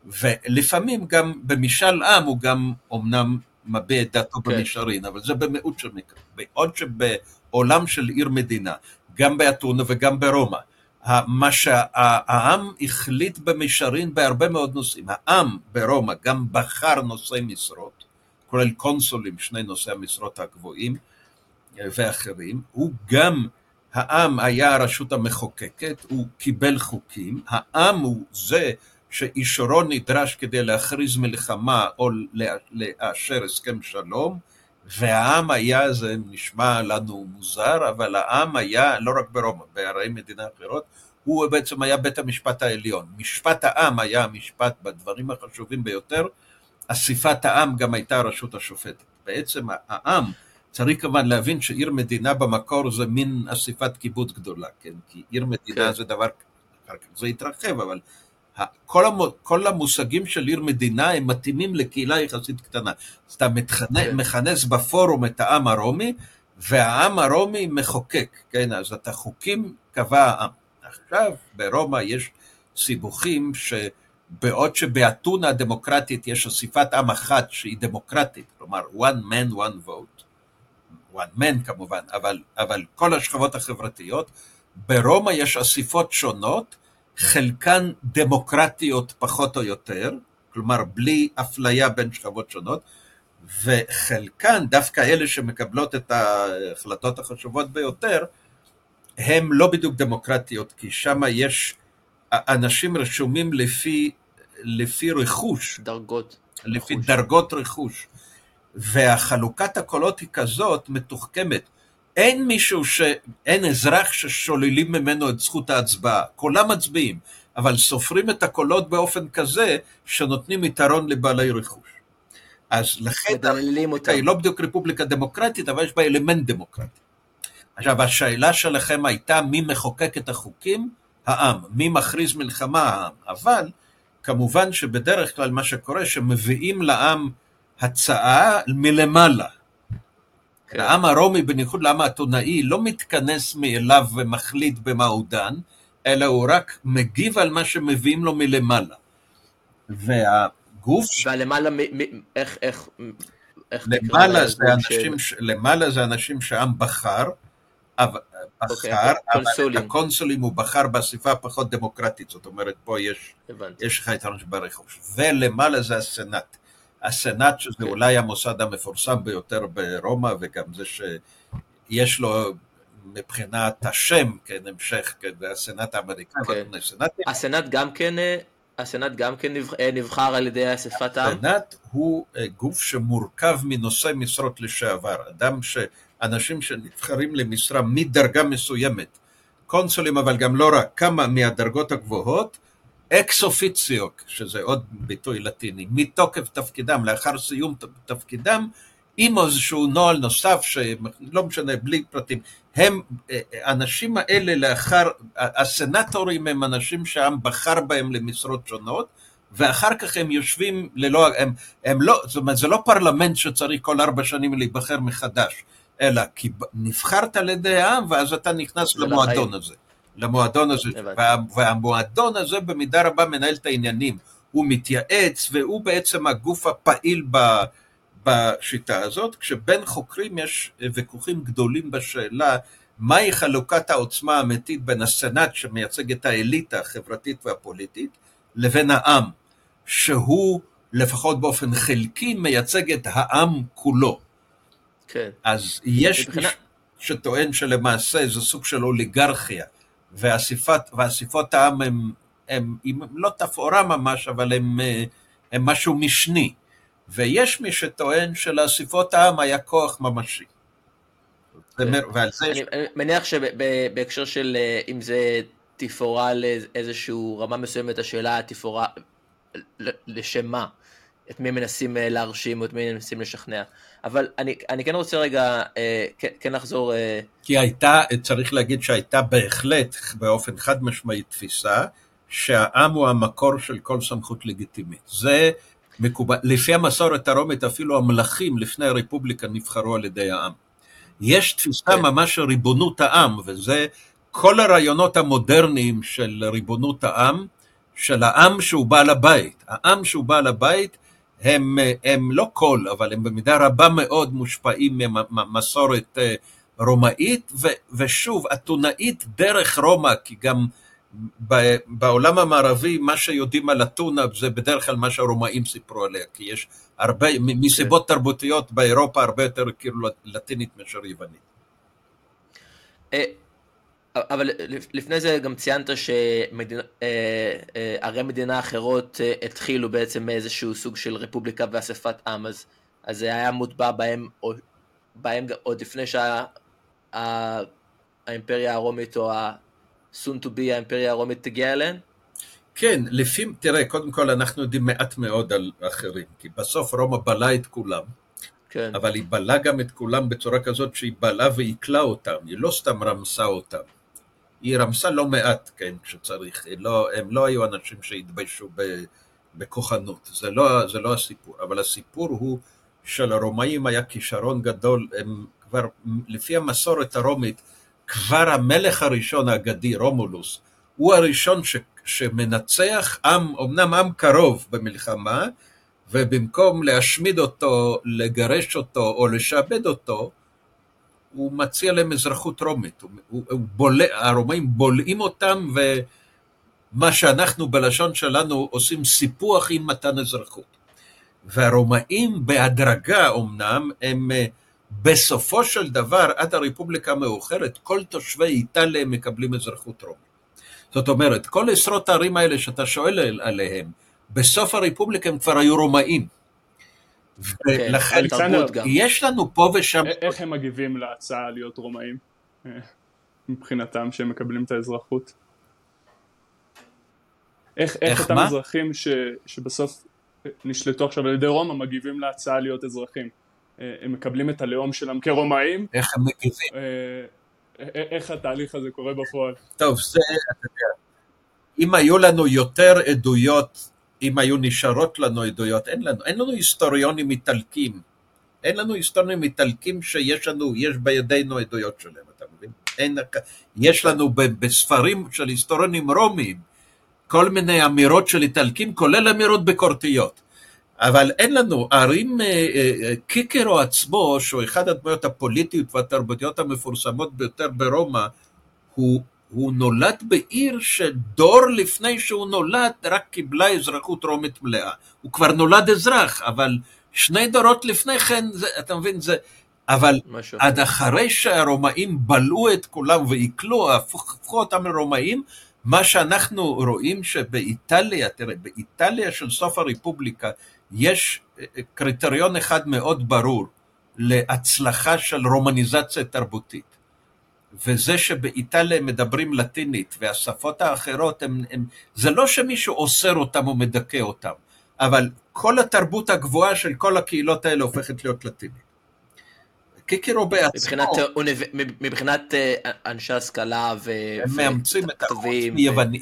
ולפעמים גם במשאל עם הוא גם אומנם מביע את דעתו כן. במישרין, אבל זה במיעוט של מקרים. בעוד שבעולם של עיר מדינה, גם באתונה וגם ברומא, מה שהעם החליט במישרין בהרבה מאוד נושאים. העם ברומא גם בחר נושאי משרות, כולל קונסולים, שני נושאי המשרות הגבוהים ואחרים. הוא גם, העם היה הרשות המחוקקת, הוא קיבל חוקים. העם הוא זה שאישורו נדרש כדי להכריז מלחמה או לאשר הסכם שלום. והעם היה, זה נשמע לנו מוזר, אבל העם היה, לא רק ברומא, בערי מדינה אחרות, הוא בעצם היה בית המשפט העליון. משפט העם היה המשפט בדברים החשובים ביותר, אסיפת העם גם הייתה הרשות השופטת. בעצם העם, צריך כמובן להבין שעיר מדינה במקור זה מין אסיפת קיבוץ גדולה, כן? כי עיר מדינה כן. זה דבר, זה התרחב, אבל כל, המ, כל המושגים של עיר מדינה הם מתאימים לקהילה יחסית קטנה. אז אתה כן. מכנס בפורום את העם הרומי, והעם הרומי מחוקק, כן? אז את החוקים קבע העם. עכשיו ברומא יש סיבוכים שבעוד שבאתונה הדמוקרטית יש אסיפת עם אחת שהיא דמוקרטית, כלומר one man one vote, one man כמובן, אבל, אבל כל השכבות החברתיות, ברומא יש אסיפות שונות חלקן דמוקרטיות פחות או יותר, כלומר בלי אפליה בין שכבות שונות, וחלקן, דווקא אלה שמקבלות את ההחלטות החשובות ביותר, הן לא בדיוק דמוקרטיות, כי שם יש, אנשים רשומים לפי, לפי רכוש. דרגות. לפי רכוש. דרגות רכוש. והחלוקת הקולות היא כזאת מתוחכמת. אין מישהו ש... אין אזרח ששוללים ממנו את זכות ההצבעה, כולם מצביעים, אבל סופרים את הקולות באופן כזה שנותנים יתרון לבעלי רכוש. אז לכן הרפובליקה היא לא בדיוק רפובליקה דמוקרטית, אבל יש בה אלמנט דמוקרטי. עכשיו, השאלה שלכם הייתה מי מחוקק את החוקים? העם. מי מכריז מלחמה? העם. אבל כמובן שבדרך כלל מה שקורה, שמביאים לעם הצעה מלמעלה. כן. העם הרומי, בניחוד לעם האתונאי, לא מתכנס מאליו ומחליט במה הוא דן, אלא הוא רק מגיב על מה שמביאים לו מלמעלה. והגוף... והלמעלה, איך, איך, איך למעלה זה, אנשים, ש... למעלה זה אנשים שהעם בחר, אבל, אוקיי, בחר, אבל את הקונסולים הוא בחר באספה פחות דמוקרטית, זאת אומרת, פה יש, יש לך יתרון שברכוש. ולמעלה זה הסנאט. הסנאט, שזה. כן. אולי המוסד המפורסם ביותר ברומא, וגם זה שיש לו מבחינת השם, כן, המשך, כן, זה הסנאט האמריקאי. כן. הסנאט גם כן... הסנאט גם כן אה, נבחר על ידי אספת העם? הסנאט הוא אה, גוף שמורכב מנושאי משרות לשעבר, אדם ש... אנשים שנבחרים למשרה מדרגה מסוימת, קונסולים אבל גם לא רק, כמה מהדרגות הגבוהות, אקס אופיציו, שזה עוד ביטוי לטיני, מתוקף תפקידם, לאחר סיום תפקידם, עם איזשהו נוהל נוסף, שלא משנה, בלי פרטים, הם, האנשים האלה לאחר, הסנטורים הם אנשים שהעם בחר בהם למשרות שונות, ואחר כך הם יושבים ללא, הם, הם לא, זאת אומרת, זה לא פרלמנט שצריך כל ארבע שנים להיבחר מחדש, אלא כי נבחרת על ידי העם, ואז אתה נכנס למועדון הזה. למועדון הזה, וה, והמועדון הזה במידה רבה מנהל את העניינים, הוא מתייעץ והוא בעצם הגוף הפעיל ב, בשיטה הזאת, כשבין חוקרים יש ויכוחים גדולים בשאלה מהי חלוקת העוצמה האמיתית בין הסנאט שמייצג את האליטה החברתית והפוליטית, לבין העם, שהוא לפחות באופן חלקי מייצג את העם כולו. כן. אז יש מבחינה... שטוען שלמעשה זה סוג של אוליגרכיה. ואסיפות העם הם, הם, הם לא תפאורה ממש, אבל הם, הם משהו משני. ויש מי שטוען שלאסיפות העם היה כוח ממשי. זה... אני מניח שבהקשר של אה, אם זה תפאורה לאיזושהי רמה מסוימת, השאלה תפאורה לשם מה? את מי מנסים אה, להרשים או את מי מנסים לשכנע. אבל אני, אני כן רוצה רגע אה, כן, כן לחזור... אה... כי הייתה, צריך להגיד שהייתה בהחלט באופן חד משמעי תפיסה שהעם הוא המקור של כל סמכות לגיטימית. זה מקובל, לפי המסורת הרומית אפילו המלכים לפני הרפובליקה נבחרו על ידי העם. יש תפיסה כן. ממש של ריבונות העם, וזה כל הרעיונות המודרניים של ריבונות העם, של העם שהוא בעל הבית. העם שהוא בעל הבית הם, הם לא כל, אבל הם במידה רבה מאוד מושפעים ממסורת אה, רומאית, ו, ושוב, אתונאית דרך רומא, כי גם בעולם המערבי מה שיודעים על אתונה זה בדרך כלל מה שהרומאים סיפרו עליה, כי יש הרבה, מסיבות כן. תרבותיות באירופה הרבה יותר כאילו לטינית מאשר יוונית. אבל לפני זה גם ציינת שערי אה, אה, מדינה אחרות אה, התחילו בעצם מאיזשהו סוג של רפובליקה ואספת עם, אז, זה היה מוטבע בהם, בהם עוד לפני שהאימפריה הרומית או ה-soon to be האימפריה הרומית תגיע אליהן? כן, לפי, תראה, קודם כל אנחנו יודעים מעט מאוד על אחרים, כי בסוף רומא בלה את כולם, כן. אבל היא בלה גם את כולם בצורה כזאת שהיא בלה ועיכלה אותם, היא לא סתם רמסה אותם. היא רמסה לא מעט, כן, כשצריך, לא, הם לא היו אנשים שהתביישו בכוחנות, זה לא, זה לא הסיפור, אבל הסיפור הוא שלרומאים היה כישרון גדול, הם כבר, לפי המסורת הרומית, כבר המלך הראשון האגדי, רומולוס, הוא הראשון ש, שמנצח עם, אמנם עם קרוב במלחמה, ובמקום להשמיד אותו, לגרש אותו או לשעבד אותו, הוא מציע להם אזרחות רומית, הוא, הוא, הוא בולע, הרומאים בולעים אותם מה שאנחנו בלשון שלנו עושים סיפוח עם מתן אזרחות. והרומאים בהדרגה אמנם, הם אה, בסופו של דבר, עד הרפובליקה המאוחרת, כל תושבי איטליה מקבלים אזרחות רומית. זאת אומרת, כל עשרות הערים האלה שאתה שואל עליהם, בסוף הרפובליקה הם כבר היו רומאים. ולכן אלכסנדר, יש לנו פה ושם... א- איך הם מגיבים להצעה להיות רומאים? אה, מבחינתם שהם מקבלים את האזרחות? איך, איך איך אותם מה? אזרחים ש, שבסוף נשלטו עכשיו על ידי רומא מגיבים להצעה להיות אזרחים? אה, הם מקבלים את הלאום שלהם כרומאים? איך הם מגיבים? אה, איך התהליך הזה קורה בפועל? טוב, זה, אתה יודע, אם היו לנו יותר עדויות, אם היו נשארות לנו עדויות, אין לנו, אין לנו היסטוריונים איטלקים. אין לנו היסטוריונים איטלקים שיש לנו, יש בידינו עדויות שלהם, אתה מבין? אין, יש לנו בספרים של היסטוריונים רומיים כל מיני אמירות של איטלקים, כולל אמירות ביקורתיות. אבל אין לנו, ערים, אה, אה, אה, קיקרו עצמו, שהוא אחד הדמויות הפוליטיות והתרבותיות המפורסמות ביותר ברומא, הוא, הוא נולד בעיר שדור לפני שהוא נולד רק קיבלה אזרחות רומית מלאה. הוא כבר נולד אזרח, אבל שני דורות לפני כן, זה, אתה מבין, זה... אבל משהו. עד אחרי שהרומאים בלעו את כולם ועיכלו, הפכו אותם לרומאים, מה שאנחנו רואים שבאיטליה, תראה, באיטליה של סוף הרפובליקה יש אה, קריטריון אחד מאוד ברור להצלחה של רומניזציה תרבותית. וזה שבאיטליה מדברים לטינית והשפות האחרות, הם, הם, זה לא שמישהו אוסר אותם או מדכא אותם, אבל כל התרבות הגבוהה של כל הקהילות האלה הופכת להיות לטינית. קיקירו בעצמו, מבחינת. מבחינת אה, אנשי השכלה ו... הם מאמצים את החוץ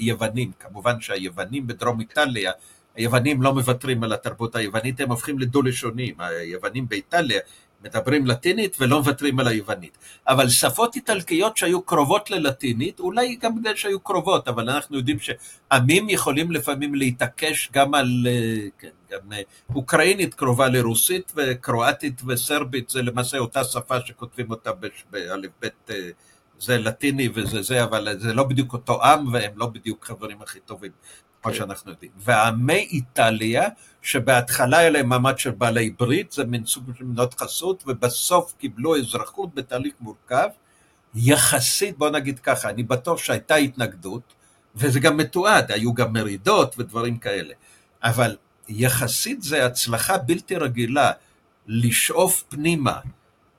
מיוונים, כמובן שהיוונים בדרום איטליה, היוונים לא מוותרים על התרבות היוונית, הם הופכים לדו-לשונים, היוונים באיטליה מדברים לטינית ולא מוותרים על היוונית. אבל שפות איטלקיות שהיו קרובות ללטינית, אולי גם בגלל שהיו קרובות, אבל אנחנו יודעים שעמים יכולים לפעמים להתעקש גם על, אה, כן, גם אה, אוקראינית קרובה לרוסית וקרואטית וסרבית, זה למעשה אותה שפה שכותבים אותה בש- באלף בית, אה, זה לטיני וזה זה, אבל זה לא בדיוק אותו עם והם לא בדיוק חברים הכי טובים, כמו כן. שאנחנו יודעים. ועמי איטליה, שבהתחלה היה להם מעמד של בעלי ברית, זה מין סוג של מדינות חסות, ובסוף קיבלו אזרחות בתהליך מורכב, יחסית, בוא נגיד ככה, אני בטוח שהייתה התנגדות, וזה גם מתועד, היו גם מרידות ודברים כאלה, אבל יחסית זה הצלחה בלתי רגילה לשאוף פנימה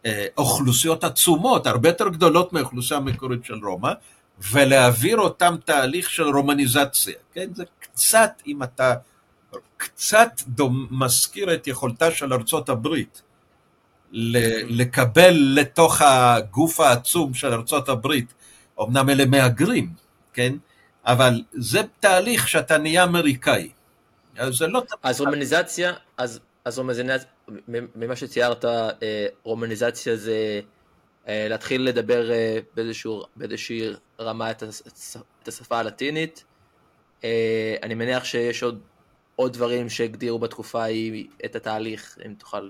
אה, אוכלוסיות עצומות, הרבה יותר גדולות מהאוכלוסייה המקורית של רומא, ולהעביר אותם תהליך של רומניזציה, כן? זה קצת, אם אתה קצת דומ, מזכיר את יכולתה של ארצות הברית ל- לקבל לתוך הגוף העצום של ארצות הברית, אמנם אלה מהגרים, כן? אבל זה תהליך שאתה נהיה אמריקאי. אז זה לא... אז רומניזציה, אז, אז רומניזציה, ממה שציירת, אה, רומניזציה זה להתחיל לדבר אה, באיזשהו, באיזושהי רמה את, הס- את השפה הלטינית. אה, אני מניח שיש עוד, עוד דברים שהגדירו בתקופה ההיא את התהליך, אם תוכל...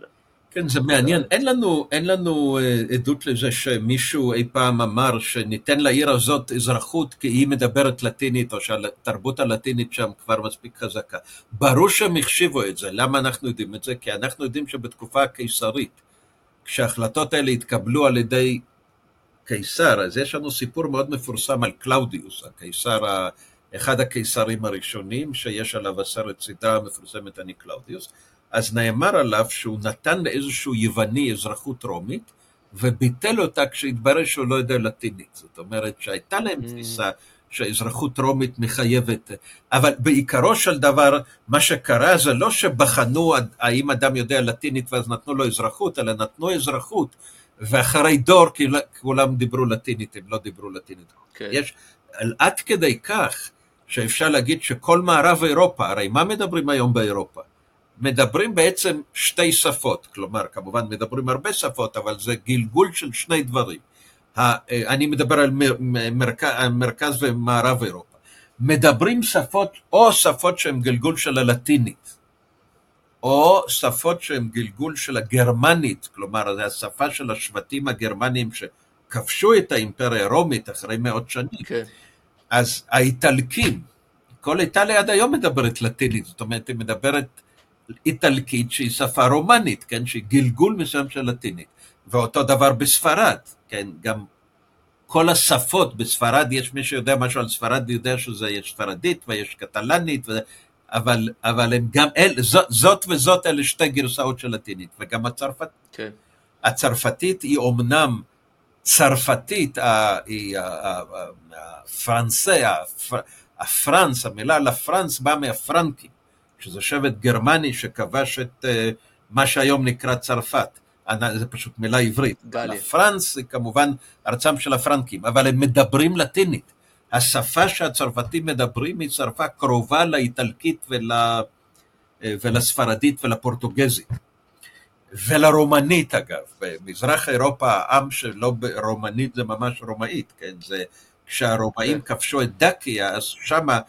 כן, זה מעניין. אין לנו, אין לנו אה, עדות לזה שמישהו אי פעם אמר שניתן לעיר הזאת אזרחות כי היא מדברת לטינית, או שהתרבות הלטינית שם כבר מספיק חזקה. ברור שהם החשיבו את זה. למה אנחנו יודעים את זה? כי אנחנו יודעים שבתקופה הקיסרית, כשההחלטות האלה התקבלו על ידי קיסר, אז יש לנו סיפור מאוד מפורסם על קלאודיוס, הקיסר, אחד הקיסרים הראשונים, שיש עליו הסרט סדרה מפורסמת אני קלאודיוס, אז נאמר עליו שהוא נתן לאיזשהו יווני אזרחות רומית, וביטל אותה כשהתברר שהוא לא יודע לטינית. זאת אומרת שהייתה להם Mm. שאזרחות רומית מחייבת, אבל בעיקרו של דבר, מה שקרה זה לא שבחנו האם אדם יודע לטינית ואז נתנו לו אזרחות, אלא נתנו אזרחות, ואחרי דור כולם דיברו לטינית, הם לא דיברו לטינית. כן. יש, על- עד כדי כך שאפשר להגיד שכל מערב אירופה, הרי מה מדברים היום באירופה? מדברים בעצם שתי שפות, כלומר כמובן מדברים הרבה שפות, אבל זה גלגול של שני דברים. ה- אני מדבר על מר- מרכז, מרכז ומערב אירופה. מדברים שפות, או שפות שהן גלגול של הלטינית, או שפות שהן גלגול של הגרמנית, כלומר זו השפה של השבטים הגרמנים שכבשו את האימפריה הרומית אחרי מאות שנים. כן. אז האיטלקים, כל איטליה עד היום מדברת לטינית, זאת אומרת, היא מדברת איטלקית שהיא שפה רומנית, כן, שהיא גלגול מסוים של לטינית. ואותו דבר בספרד, כן, גם כל השפות בספרד, יש מי שיודע משהו על ספרד, יודע שזה יש ספרדית ויש קטלנית, ו... אבל, אבל הם גם, אל, זאת, זאת וזאת אלה שתי גרסאות של לטינית, וגם הצרפת, כן. הצרפתית היא אומנם צרפתית, היא הפרנסה, הפרנס, המילה לפרנס באה מהפרנקים, שזה שבט גרמני שכבש את אה, מה שהיום נקרא צרפת. זה פשוט מילה עברית. גליה. פרנס זה כמובן ארצם של הפרנקים, אבל הם מדברים לטינית. השפה שהצרפתים מדברים היא שפה קרובה לאיטלקית ול... ולספרדית ולפורטוגזית. ולרומנית אגב, במזרח אירופה העם שלא רומנית זה ממש רומאית, כן? זה כשהרומאים כן. כבשו את דקיה, אז שמה,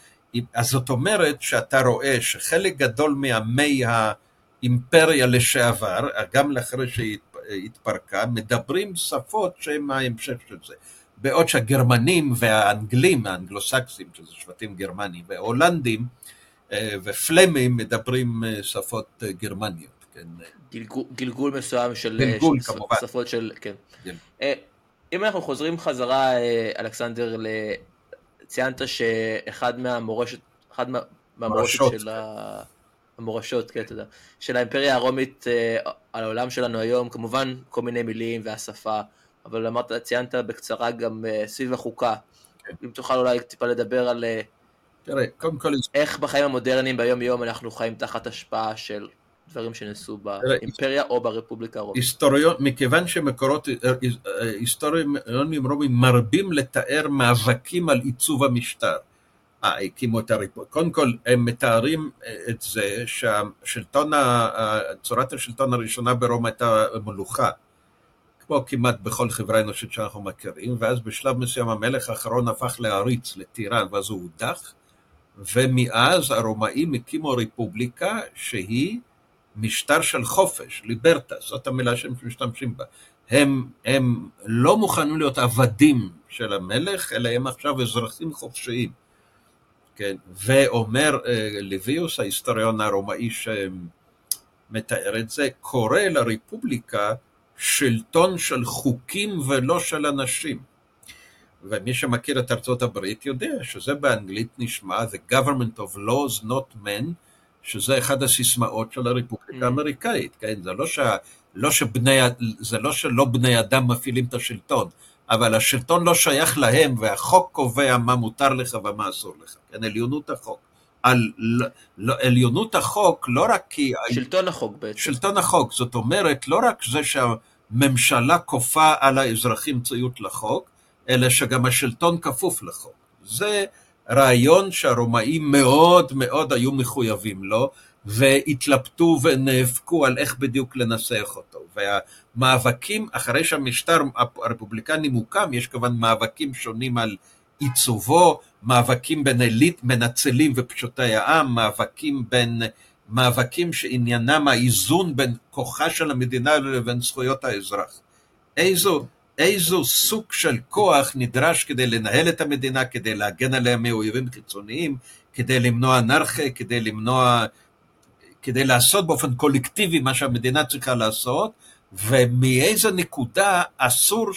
אז זאת אומרת שאתה רואה שחלק גדול מעמי האימפריה לשעבר, גם לאחרי שהיא התפרקה, מדברים שפות שהן ההמשך של זה. בעוד שהגרמנים והאנגלים, האנגלוסקסים, שזה שבטים גרמנים, וההולנדים אה, ופלמים מדברים אה, שפות אה, גרמניות. כן. גלגול, גלגול מסוים של, גלגול, של כמובן. שפות של, כן. כן. אם אנחנו חוזרים חזרה, אלכסנדר, ציינת שאחד מהמורשת, אחד מהמורשת של ה... המורשות, כן, תודה, של האימפריה הרומית על העולם שלנו היום, כמובן כל מיני מילים והשפה, אבל אמרת, ציינת בקצרה גם uh, סביב החוקה. כן. אם תוכל אולי טיפה לדבר על uh, תראה, קודם כל... איך בחיים המודרניים ביום יום אנחנו חיים תחת השפעה של דברים שנעשו באימפריה או ברפובליקה הרומית. היסטוריון, מכיוון שמקורות אה, היסטוריונים רומים מרבים לתאר מאבקים על עיצוב המשטר. אה, הקימו את הריפוי. קודם כל, הם מתארים את זה שהשלטון, צורת השלטון הראשונה ברומא הייתה מלוכה. כמו כמעט בכל חברה אנושית שאנחנו מכירים, ואז בשלב מסוים המלך האחרון הפך לעריץ, לטירן, ואז הוא הודח, ומאז הרומאים הקימו רפובליקה שהיא משטר של חופש, ליברטס, זאת המילה שהם משתמשים בה. הם, הם לא מוכנים להיות עבדים של המלך, אלא הם עכשיו אזרחים חופשיים. כן, ואומר אה, לויוס, ההיסטוריון הרומאי שמתאר את זה, קורא לרפובליקה שלטון של חוקים ולא של אנשים. ומי שמכיר את ארצות הברית יודע שזה באנגלית נשמע The government of laws not men, שזה אחד הסיסמאות של הרפובליקה mm. האמריקאית, כן? זה לא, ש... לא שבני, זה לא שלא בני אדם מפעילים את השלטון, אבל השלטון לא שייך להם, והחוק קובע מה מותר לך ומה אסור לך, כן? עליונות החוק. על לא, עליונות החוק לא רק כי... שלטון החוק בעצם. שלטון החוק, זאת אומרת, לא רק זה שהממשלה כופה על האזרחים ציות לחוק, אלא שגם השלטון כפוף לחוק. זה רעיון שהרומאים מאוד מאוד היו מחויבים לו, והתלבטו ונאבקו על איך בדיוק לנסח אותו. והמאבקים, אחרי שהמשטר הרפובליקני מוקם, יש כמובן מאבקים שונים על עיצובו, מאבקים בין אליט, מנצלים ופשוטי העם, מאבקים בין, מאבקים שעניינם האיזון בין כוחה של המדינה לבין זכויות האזרח. איזו, איזו סוג של כוח נדרש כדי לנהל את המדינה, כדי להגן עליה מאויבים חיצוניים, כדי למנוע אנרכיה, כדי למנוע, כדי לעשות באופן קולקטיבי מה שהמדינה צריכה לעשות, ומאיזה נקודה אסור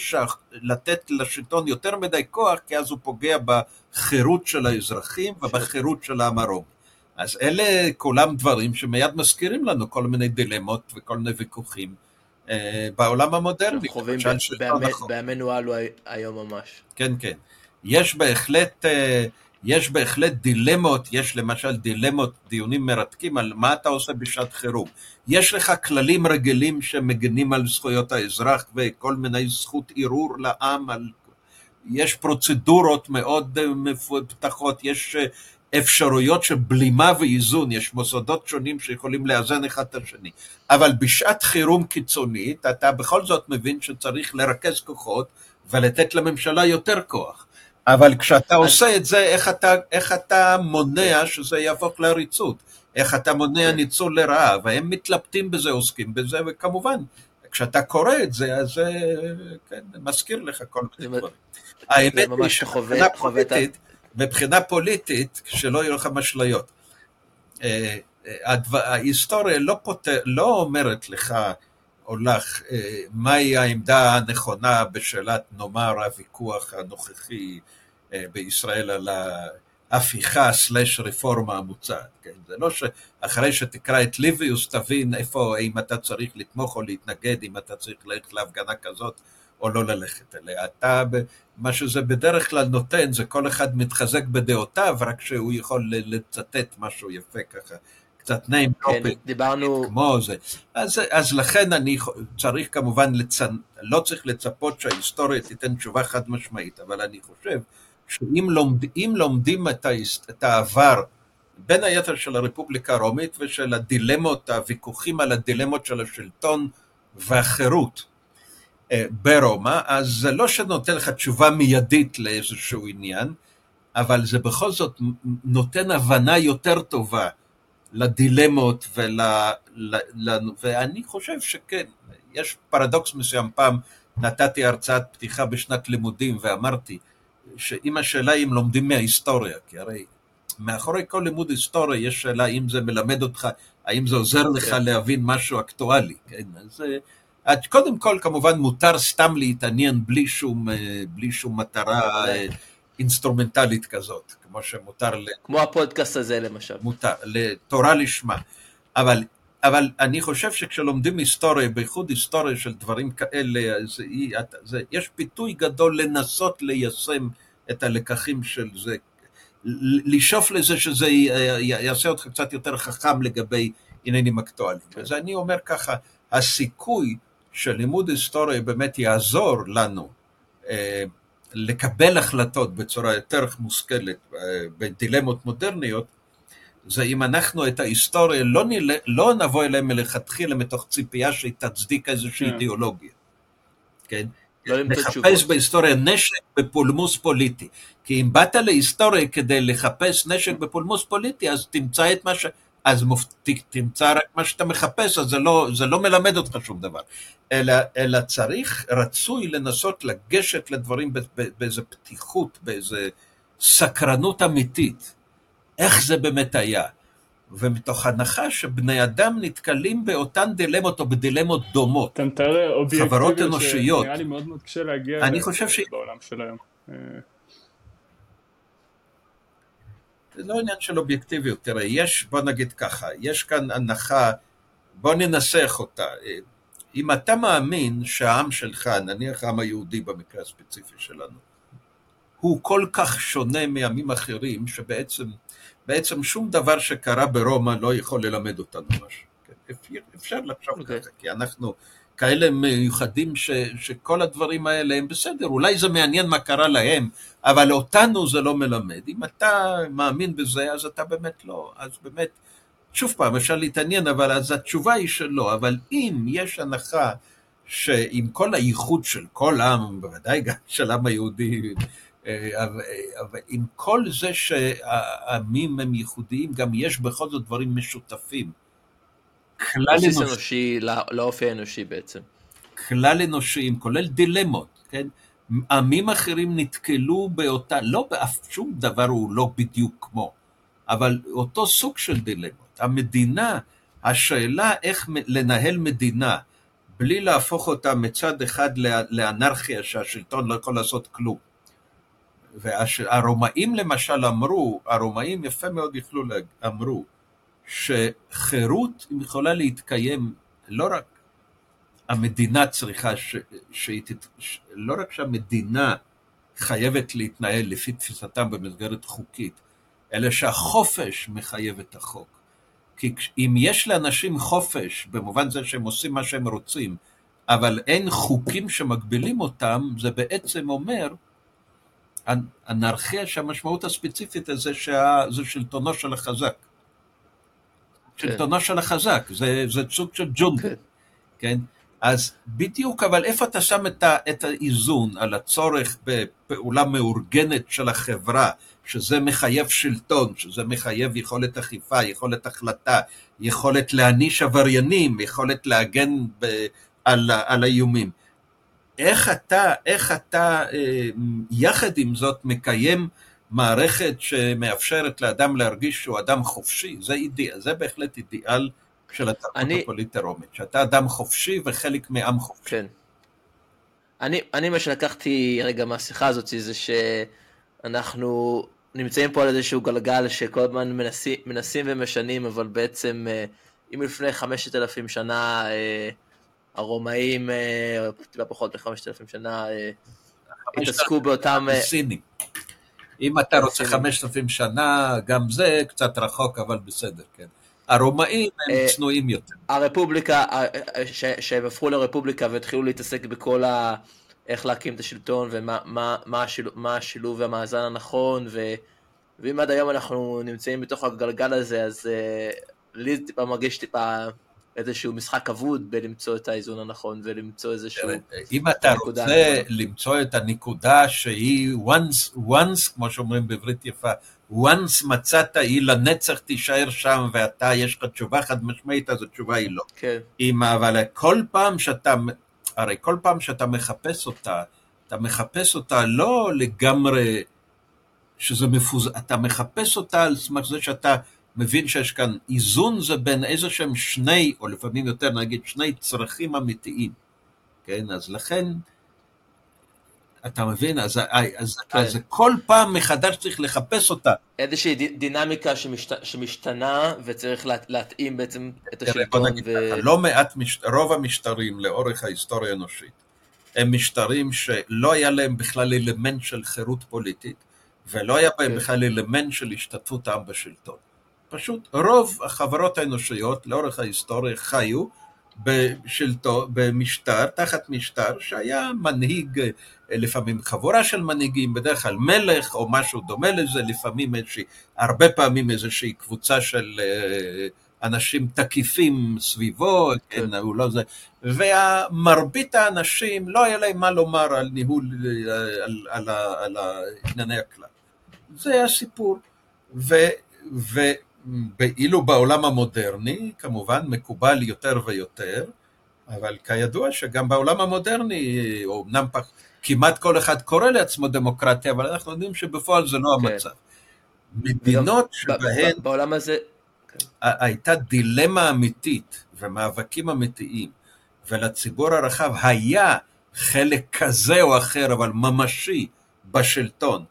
לתת לשלטון יותר מדי כוח, כי אז הוא פוגע בחירות של האזרחים ובחירות של העם הרומי. אז אלה כולם דברים שמיד מזכירים לנו כל מיני דילמות וכל מיני ויכוחים בעולם המודרני. חווים בימינו אלו היום ממש. כן, כן. יש בהחלט... אה, יש בהחלט דילמות, יש למשל דילמות, דיונים מרתקים על מה אתה עושה בשעת חירום. יש לך כללים רגילים שמגנים על זכויות האזרח וכל מיני זכות ערעור לעם, על... יש פרוצדורות מאוד אה, מפותחות, יש אה, אפשרויות של בלימה ואיזון, יש מוסדות שונים שיכולים לאזן אחד את השני. אבל בשעת חירום קיצונית, אתה בכל זאת מבין שצריך לרכז כוחות ולתת לממשלה יותר כוח. אבל כשאתה עושה את זה, איך אתה, איך אתה מונע שזה יהפוך לעריצות? איך אתה מונע ניצול לרעה? והם מתלבטים בזה, עוסקים בזה, וכמובן, כשאתה קורא את זה, אז זה כן, מזכיר לך כל מיני דברים. האמת היא שמבחינה פוליטית, מבחינה פוליטית, שלא יהיו לך משליות. אה, אה, ההיסטוריה לא, פותר, לא אומרת לך או לך מהי העמדה הנכונה בשאלת, נאמר, הוויכוח הנוכחי בישראל על ההפיכה סלש רפורמה המוצעת. כן? זה לא שאחרי שתקרא את ליביוס תבין איפה, אם אתה צריך לתמוך או להתנגד, אם אתה צריך ללכת להפגנה כזאת או לא ללכת אליה. אתה, מה שזה בדרך כלל נותן, זה כל אחד מתחזק בדעותיו, רק שהוא יכול לצטט משהו יפה ככה. קצת name כן, דיברנו... כמו זה. אז, אז לכן אני צריך כמובן, לצ... לא צריך לצפות שההיסטוריה תיתן תשובה חד משמעית, אבל אני חושב שאם לומד, לומדים את, ההיס... את העבר, בין היתר של הרפובליקה הרומית ושל הדילמות, הוויכוחים על הדילמות של השלטון והחירות, ברומא, אז זה לא שנותן לך תשובה מיידית לאיזשהו עניין, אבל זה בכל זאת נותן הבנה יותר טובה לדילמות ול... ואני חושב שכן, יש פרדוקס מסוים, פעם נתתי הרצאת פתיחה בשנת לימודים ואמרתי שאם השאלה היא אם לומדים מההיסטוריה, כי הרי מאחורי כל לימוד היסטוריה יש שאלה אם זה מלמד אותך, האם זה עוזר לך כן. להבין משהו אקטואלי, כן? אז קודם כל, כמובן, מותר סתם להתעניין בלי שום, אה, בלי שום מטרה אה, אינסטרומנטלית כזאת, כמו שמותר ל... כמו הפודקאסט הזה למשל. מותר, לתורה לשמה. אבל, אבל אני חושב שכשלומדים היסטוריה, בייחוד היסטוריה של דברים כאלה, זה, זה, יש פיתוי גדול לנסות ליישם את הלקחים של זה, לשאוף לזה שזה יעשה אותך קצת יותר חכם לגבי עניינים אקטואליים. כן. אז אני אומר ככה, הסיכוי שלימוד היסטוריה באמת יעזור לנו אה, לקבל החלטות בצורה יותר מושכלת אה, בדילמות מודרניות, זה אם אנחנו את ההיסטוריה לא, ניל... לא נבוא אליהם מלכתחילה מתוך ציפייה שהיא תצדיק איזושהי yeah. כן. אידיאולוגיה, כן? לא לחפש בהיסטוריה נשק בפולמוס פוליטי. כי אם באת להיסטוריה כדי לחפש נשק בפולמוס פוליטי, אז תמצא את מה ש... אז. תמצא רק מה שאתה מחפש, אז זה לא, זה לא מלמד אותך שום דבר. אלא, אלא צריך, רצוי לנסות לגשת לדברים באיזו פתיחות, באיזו סקרנות אמיתית. איך זה באמת היה? ומתוך הנחה שבני אדם נתקלים באותן דילמות או בדילמות דומות. אתה מתאר אובייקטיביות שנראה לי מאוד מאוד קשה להגיע אני חושב ש... בעולם של היום. אה, זה לא עניין של אובייקטיביות, תראה, יש, בוא נגיד ככה, יש כאן הנחה, בוא ננסח אותה. אם אתה מאמין שהעם שלך, נניח העם היהודי במקרה הספציפי שלנו, הוא כל כך שונה מעמים אחרים, שבעצם בעצם שום דבר שקרה ברומא לא יכול ללמד אותנו משהו. כן? אפשר לחשוב okay. אוקיי. ככה, כי אנחנו כאלה מיוחדים ש, שכל הדברים האלה הם בסדר, אולי זה מעניין מה קרה להם, אבל אותנו זה לא מלמד. אם אתה מאמין בזה, אז אתה באמת לא, אז באמת, שוב פעם, אפשר להתעניין, אבל אז התשובה היא שלא, אבל אם יש הנחה שעם כל הייחוד של כל עם, בוודאי גם של העם היהודי, אה, אבל עם כל זה שהעמים הם ייחודיים, גם יש בכל זאת דברים משותפים. כלל אנושי. אנושי לאופי האנושי בעצם. כלל אנושיים, כולל דילמות, כן? עמים אחרים נתקלו באותה, לא באף שום דבר הוא לא בדיוק כמו, אבל אותו סוג של דילמות. המדינה, השאלה איך לנהל מדינה בלי להפוך אותה מצד אחד לאנרכיה שהשלטון לא יכול לעשות כלום. והרומאים למשל אמרו, הרומאים יפה מאוד יכלו, אמרו, שחירות יכולה להתקיים לא רק המדינה צריכה, ש, שהיא, ש, לא רק שהמדינה חייבת להתנהל לפי תפיסתם במסגרת חוקית, אלא שהחופש מחייב את החוק. כי אם יש לאנשים חופש, במובן זה שהם עושים מה שהם רוצים, אבל אין חוקים שמגבילים אותם, זה בעצם אומר אנרכיה שהמשמעות הספציפית הזה זה שלטונו של החזק. כן. שלטונו של החזק, זה, זה סוג של ג'ונגל, כן. כן? אז בדיוק, אבל איפה אתה שם את, ה, את האיזון על הצורך בפעולה מאורגנת של החברה, שזה מחייב שלטון, שזה מחייב יכולת אכיפה, יכולת החלטה, יכולת להעניש עבריינים, יכולת להגן ב, על, על האיומים. איך אתה, איך אתה אה, יחד עם זאת מקיים מערכת שמאפשרת לאדם להרגיש שהוא אדם חופשי, זה, אידיאל, זה בהחלט אידיאל של התרבות אני... הפוליטית הרומית, שאתה אדם חופשי וחלק מעם חופשי. כן. אני, אני מה שלקחתי רגע מהשיחה הזאת זה שאנחנו נמצאים פה על איזשהו גלגל שכל הזמן מנסים, מנסים ומשנים, אבל בעצם אה, אם לפני חמשת אלפים שנה אה, הרומאים, אה, טיפה פחות מחמשת אלפים שנה, התעסקו באותם... סינים. אם אתה רוצה חמשת אלפים שנה, גם זה קצת רחוק, אבל בסדר, כן. הרומאים הם צנועים יותר. הרפובליקה, שהם הפכו לרפובליקה והתחילו להתעסק בכל ה... איך להקים את השלטון ומה מה, מה השילוב, מה השילוב והמאזן הנכון ו, ואם עד היום אנחנו נמצאים בתוך הגלגל הזה אז uh, לי טיפה מרגיש טיפה איזשהו משחק אבוד בלמצוא את האיזון הנכון ולמצוא איזשהו... אם אתה רוצה הנכון. למצוא את הנקודה שהיא once, once, כמו שאומרים בעברית יפה, once מצאת, היא לנצח תישאר שם ואתה, יש לך תשובה חד משמעית, אז התשובה היא לא. כן. אם, אבל כל פעם שאתה הרי כל פעם שאתה מחפש אותה, אתה מחפש אותה לא לגמרי שזה מפוז... אתה מחפש אותה על סמך זה שאתה מבין שיש כאן איזון זה בין איזה שהם שני, או לפעמים יותר נגיד שני צרכים אמיתיים, כן? אז לכן, אתה מבין? אז, אז, כן. אז כל פעם מחדש צריך לחפש אותה. איזושהי דינמיקה שמשת, שמשתנה וצריך לה, להתאים בעצם את השלטון. ו... לא מעט, מש... רוב המשטרים לאורך ההיסטוריה האנושית הם משטרים שלא היה להם בכלל אלמנט של חירות פוליטית ולא היה בהם כן. בכלל אלמנט של השתתפות העם בשלטון. פשוט רוב החברות האנושיות לאורך ההיסטוריה חיו בשלטון, במשטר, תחת משטר שהיה מנהיג, אה, לפעמים חבורה של מנהיגים, בדרך כלל מלך או משהו דומה לזה, לפעמים איזושהי, הרבה פעמים איזושהי קבוצה של אה, אנשים תקיפים סביבו, כן, כן הוא לא זה, ומרבית האנשים לא היה להם מה לומר על ניהול, אה, על, על, על, על ענייני הכלל. זה הסיפור. ו, ו, ואילו בעולם המודרני, כמובן מקובל יותר ויותר, אבל כידוע שגם בעולם המודרני, אומנם פח, כמעט כל אחד קורא לעצמו דמוקרטיה, אבל אנחנו יודעים שבפועל זה לא כן. המצב. מדינות שבהן... בעולם הזה... כן. הייתה דילמה אמיתית ומאבקים אמיתיים, ולציבור הרחב היה חלק כזה או אחר, אבל ממשי, בשלטון,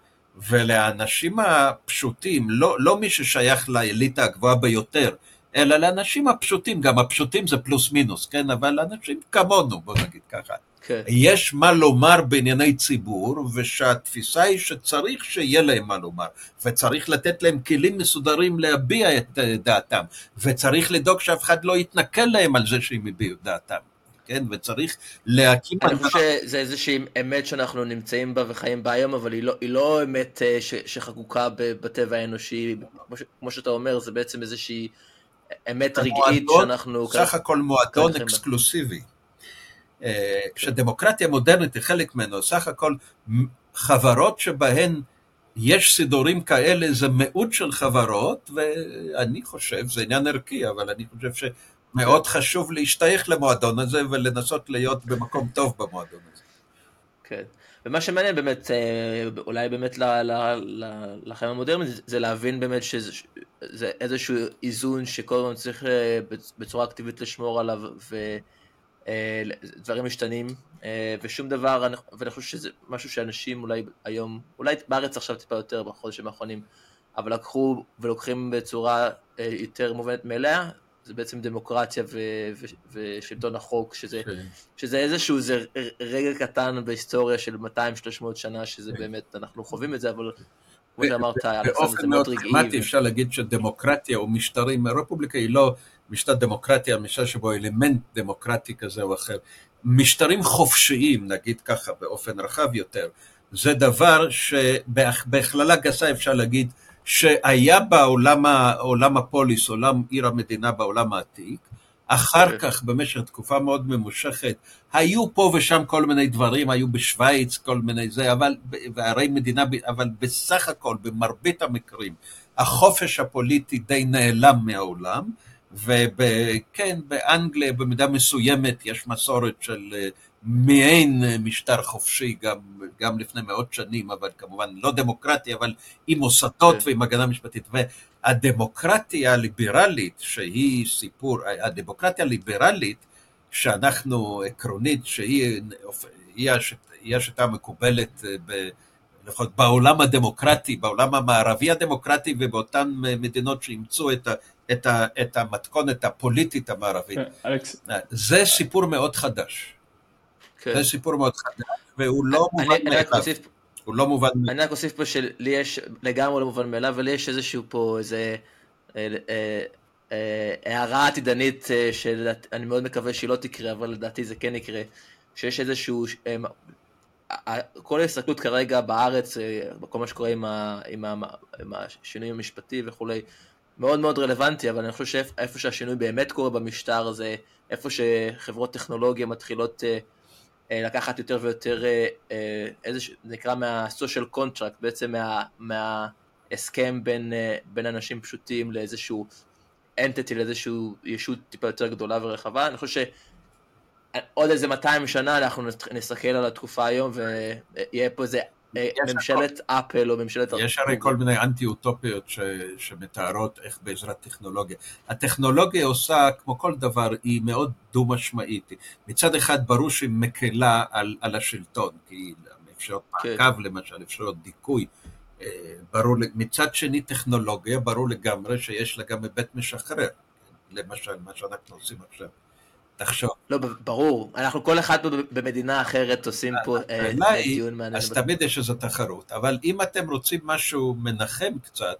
ולאנשים הפשוטים, לא, לא מי ששייך לאליטה הגבוהה ביותר, אלא לאנשים הפשוטים, גם הפשוטים זה פלוס מינוס, כן? אבל אנשים כמונו, בוא נגיד ככה. כן. יש מה לומר בענייני ציבור, ושהתפיסה היא שצריך שיהיה להם מה לומר, וצריך לתת להם כלים מסודרים להביע את דעתם, וצריך לדאוג שאף אחד לא יתנכל להם על זה שהם הביעו דעתם. כן? וצריך להקים... אני חושב שזה איזושהי אמת שאנחנו נמצאים בה וחיים בה היום, אבל היא לא, היא לא אמת אה, ש, שחקוקה בטבע האנושי, כמו, ש, כמו שאתה אומר, זה בעצם איזושהי אמת רגעית שאנחנו... סך הכל מועדון אקסקלוסיבי. אה, שדמוקרטיה מודרנית היא חלק ממנו, סך הכל חברות שבהן יש סידורים כאלה, זה מיעוט של חברות, ואני חושב, זה עניין ערכי, אבל אני חושב מאוד חשוב להשתייך למועדון הזה ולנסות להיות במקום טוב במועדון הזה. כן. ומה שמעניין באמת, אה, אולי באמת לחיים המודרניים, זה להבין באמת שזה איזשהו איזון שכל הזמן צריך אה, בצורה אקטיבית לשמור עליו, ודברים אה, משתנים, ושום דבר, ואני חושב שזה משהו שאנשים אולי היום, אולי בארץ עכשיו טיפה יותר בחודשים האחרונים, אבל לקחו ולוקחים בצורה יותר מובנת מאליה, זה בעצם דמוקרטיה ו- ו- ושלטון החוק, שזה, כן. שזה איזשהו זה רגע קטן בהיסטוריה של 200-300 שנה, שזה כן. באמת, אנחנו חווים את זה, אבל כמו שאמרת, באופן מאוד פרגמטי אפשר להגיד שדמוקרטיה או משטרים, הרפובליקה היא לא משטר דמוקרטיה, משטר שבו אלמנט דמוקרטי כזה או אחר. משטרים חופשיים, נגיד ככה, באופן רחב יותר, זה דבר שבהכללה גסה אפשר להגיד שהיה בעולם הפוליס, עולם עיר המדינה בעולם העתיק, אחר כן. כך במשך תקופה מאוד ממושכת, היו פה ושם כל מיני דברים, היו בשוויץ כל מיני זה, אבל, וערי מדינה, אבל בסך הכל, במרבית המקרים, החופש הפוליטי די נעלם מהעולם, וכן, באנגליה במידה מסוימת יש מסורת של אה, מעין משטר חופשי גם, גם לפני מאות שנים, אבל כמובן לא דמוקרטי, אבל עם מוסדות כן. ועם הגנה משפטית. והדמוקרטיה הליברלית, שהיא סיפור, הדמוקרטיה הליברלית, שאנחנו עקרונית, שהיא היא השיטה, היא השיטה המקובלת אה, ב, לפחות בעולם הדמוקרטי, בעולם המערבי הדמוקרטי ובאותן מדינות שאימצו את, ה, את, ה, את המתכונת הפוליטית המערבית. כן, אלכס. זה סיפור מאוד חדש. כן. זה סיפור מאוד חדש, והוא לא מובן מאליו. הוא לא מובן מאליו. אני רק אוסיף פה שלי יש לגמרי לא מובן מאליו, אבל יש איזשהו פה איזה... אה, אה, אה, הערה עתידנית שאני מאוד מקווה שהיא לא תקרה, אבל לדעתי זה כן יקרה, שיש איזשהו, כל ההסתכלות כרגע בארץ, כל מה שקורה עם, ה, עם, ה, עם השינוי המשפטי וכולי, מאוד מאוד רלוונטי, אבל אני חושב שאיפה שהשינוי באמת קורה במשטר הזה, איפה שחברות טכנולוגיה מתחילות לקחת יותר ויותר אה, אה, איזה זה נקרא מה-social contract, בעצם מה, מההסכם בין, בין אנשים פשוטים לאיזשהו entity, לאיזשהו ישות טיפה יותר גדולה ורחבה. אני חושב שעוד איזה 200 שנה אנחנו נסתכל על התקופה היום ויהיה פה איזה ממשלת אפל או ממשלת... יש הרי כל מיני אנטי-אוטופיות ש... שמתארות איך בעזרת טכנולוגיה. הטכנולוגיה עושה, כמו כל דבר, היא מאוד דו-משמעית. מצד אחד ברור שהיא מקלה על, על השלטון, כי אפשרות כן. מעקב למשל, אפשרות דיכוי. אה, ברור, מצד שני טכנולוגיה, ברור לגמרי שיש לה גם היבט משחרר, למשל מה שאנחנו עושים עכשיו. תחשוב. לא, ברור. אנחנו כל אחד במדינה אחרת עושים פה אה, אה, דיון מעניין. אז תמיד יש איזו תחרות. אבל אם אתם רוצים משהו מנחם קצת,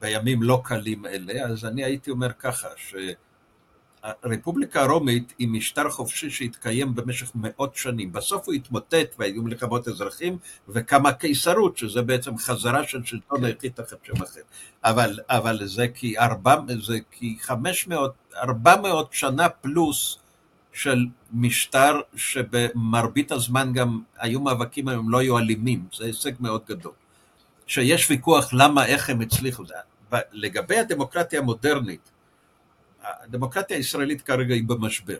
בימים לא קלים אלה, אז אני הייתי אומר ככה, שהרפובליקה הרומית היא משטר חופשי שהתקיים במשך מאות שנים. בסוף הוא התמוטט והיו מלחמות אזרחים וקמה קיסרות, שזה בעצם חזרה של שלטון כן. היחיד תחת שם אחר. אבל, אבל זה כי, 4, זה כי 500, 400 שנה פלוס של משטר שבמרבית הזמן גם היו מאבקים הם לא היו אלימים, זה הישג מאוד גדול. שיש ויכוח למה, איך הם הצליחו. לגבי הדמוקרטיה המודרנית, הדמוקרטיה הישראלית כרגע היא במשבר,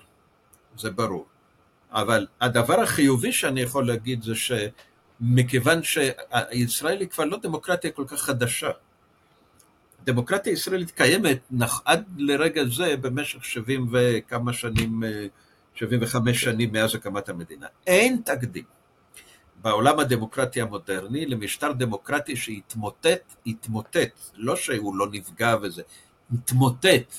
זה ברור. אבל הדבר החיובי שאני יכול להגיד זה שמכיוון שישראל היא כבר לא דמוקרטיה כל כך חדשה, הדמוקרטיה הישראלית קיימת עד לרגע זה במשך 70 וכמה שנים, 75 שנים מאז הקמת המדינה. אין תקדים בעולם הדמוקרטי המודרני למשטר דמוקרטי שהתמוטט, התמוטט, לא שהוא לא נפגע וזה, התמוטט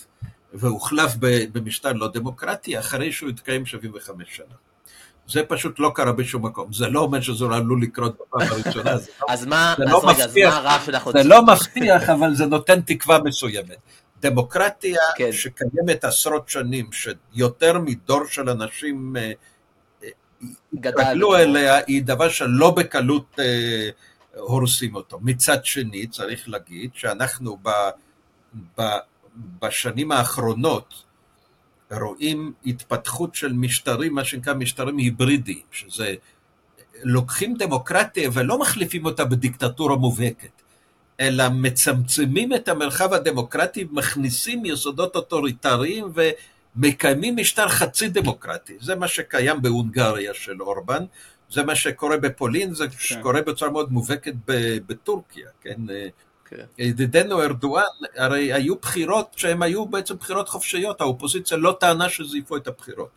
והוחלף במשטר לא דמוקרטי אחרי שהוא התקיים 75 שנה. זה פשוט לא קרה בשום מקום, זה לא אומר שזה עלול לקרות בפעם הראשונה. לא- אז מה, לא אז רגע, אז מה הרף שאנחנו... זה לא מבטיח, אבל זה נותן תקווה מסוימת. דמוקרטיה כן. שקיימת עשרות שנים, שיותר מדור של אנשים אה, אה, גדלו אליה, היא דבר שלא בקלות אה, הורסים אותו. מצד שני, צריך להגיד שאנחנו ב, ב, בשנים האחרונות, רואים התפתחות של משטרים, מה שנקרא משטרים היברידיים, שזה לוקחים דמוקרטיה ולא מחליפים אותה בדיקטטורה מובהקת, אלא מצמצמים את המרחב הדמוקרטי, מכניסים יסודות אוטוריטריים ומקיימים משטר חצי דמוקרטי. זה מה שקיים בהונגריה של אורבן, זה מה שקורה בפולין, זה כן. קורה בצורה מאוד מובהקת בטורקיה, כן? כן. ידידנו ארדואן, הרי היו בחירות שהן היו בעצם בחירות חופשיות, האופוזיציה לא טענה שזייפו את הבחירות,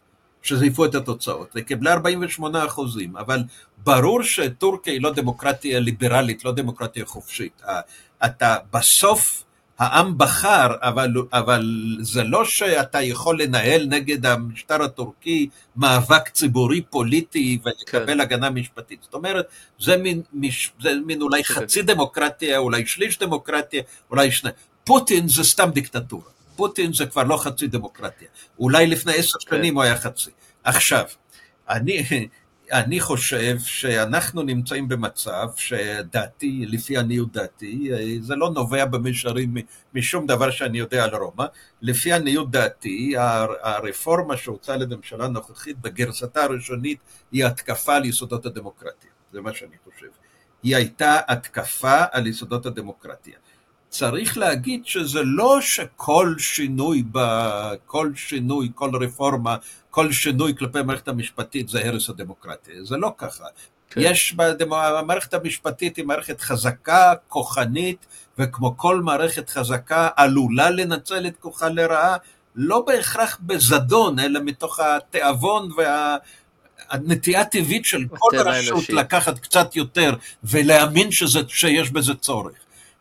שזייפו את התוצאות, וקיבלה 48 אחוזים, אבל ברור שטורקיה היא לא דמוקרטיה ליברלית, לא דמוקרטיה חופשית. אתה בסוף העם בחר, אבל, אבל זה לא שאתה יכול לנהל נגד המשטר הטורקי מאבק ציבורי פוליטי ולקבל כן. הגנה משפטית. זאת אומרת, זה מין, זה מין אולי כן. חצי דמוקרטיה, אולי שליש דמוקרטיה, אולי שני... פוטין זה סתם דיקטטורה. פוטין זה כבר לא חצי דמוקרטיה. אולי לפני עשר כן. שנים הוא היה חצי. עכשיו, אני, אני חושב שאנחנו נמצאים במצב שדעתי, לפי עניות דעתי, זה לא נובע במישרים משום דבר שאני יודע על רומא, לפי עניות דעתי, הרפורמה שהוצאה לממשלה הנוכחית בגרסתה הראשונית היא התקפה על יסודות הדמוקרטיה, זה מה שאני חושב. היא הייתה התקפה על יסודות הדמוקרטיה. צריך להגיד שזה לא שכל שינוי, ב, כל שינוי, כל רפורמה, כל שינוי כלפי המערכת המשפטית זה הרס הדמוקרטיה, זה לא ככה. כן. יש, המערכת המשפטית היא מערכת חזקה, כוחנית, וכמו כל מערכת חזקה עלולה לנצל את כוחה לרעה, לא בהכרח בזדון, אלא מתוך התיאבון וה... הנטייה הטבעית של כל רשות לקחת קצת יותר ולהאמין שזה, שיש בזה צורך.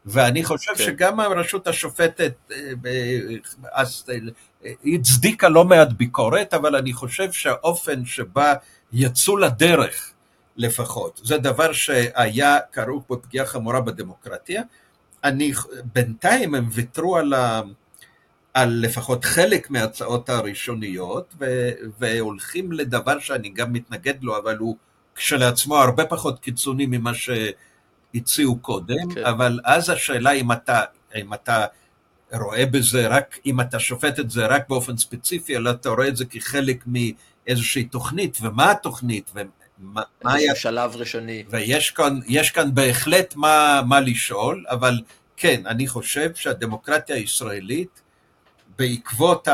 ואני חושב כן. שגם הרשות השופטת אה, אז, אה, הצדיקה לא מעט ביקורת, אבל אני חושב שהאופן שבה יצאו לדרך לפחות, זה דבר שהיה כרוך בפגיעה חמורה בדמוקרטיה. אני, בינתיים הם ויתרו על, ה, על לפחות חלק מההצעות הראשוניות, ו, והולכים לדבר שאני גם מתנגד לו, אבל הוא כשלעצמו הרבה פחות קיצוני ממה שהציעו קודם. כן. אבל אז השאלה אם אתה, אם אתה רואה בזה רק, אם אתה שופט את זה רק באופן ספציפי, אלא אתה רואה את זה כחלק מאיזושהי תוכנית, ומה התוכנית, ומה היה... שלב ראשוני. ויש כאן, כאן בהחלט מה, מה לשאול, אבל כן, אני חושב שהדמוקרטיה הישראלית, בעקבות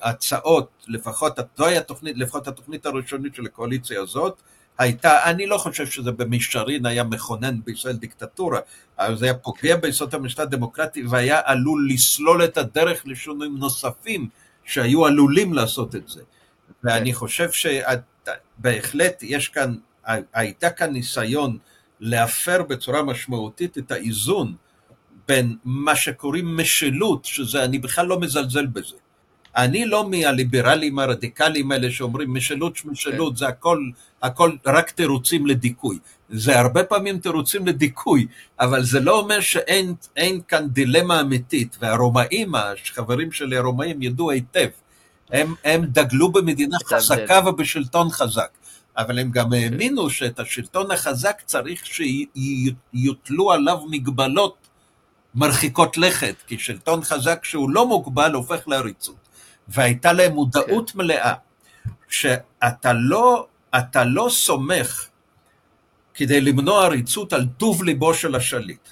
ההצעות, לפחות, לא היה תוכנית, לפחות התוכנית הראשונית של הקואליציה הזאת, הייתה, אני לא חושב שזה במישרין היה מכונן בישראל דיקטטורה, אבל זה היה פוגע ביסוד המשטר הדמוקרטי והיה עלול לסלול את הדרך לשינויים נוספים שהיו עלולים לעשות את זה. ואני חושב שבהחלט יש כאן, הייתה כאן ניסיון להפר בצורה משמעותית את האיזון בין מה שקוראים משילות, שזה, אני בכלל לא מזלזל בזה. אני לא מהליברלים הרדיקליים האלה שאומרים משילות שמשילות, כן. זה הכל, הכל רק תירוצים לדיכוי. זה הרבה פעמים תירוצים לדיכוי, אבל זה לא אומר שאין כאן דילמה אמיתית, והרומאים, החברים שלי הרומאים ידעו היטב, הם, הם דגלו במדינה חזקה ובשלטון חזק. אבל הם גם. האמינו שאת השלטון החזק צריך שיוטלו עליו מגבלות מרחיקות לכת, כי שלטון חזק שהוא לא מוגבל הופך לעריצות. והייתה להם מודעות כן. מלאה, שאתה לא, אתה לא סומך כדי למנוע עריצות על טוב ליבו של השליט.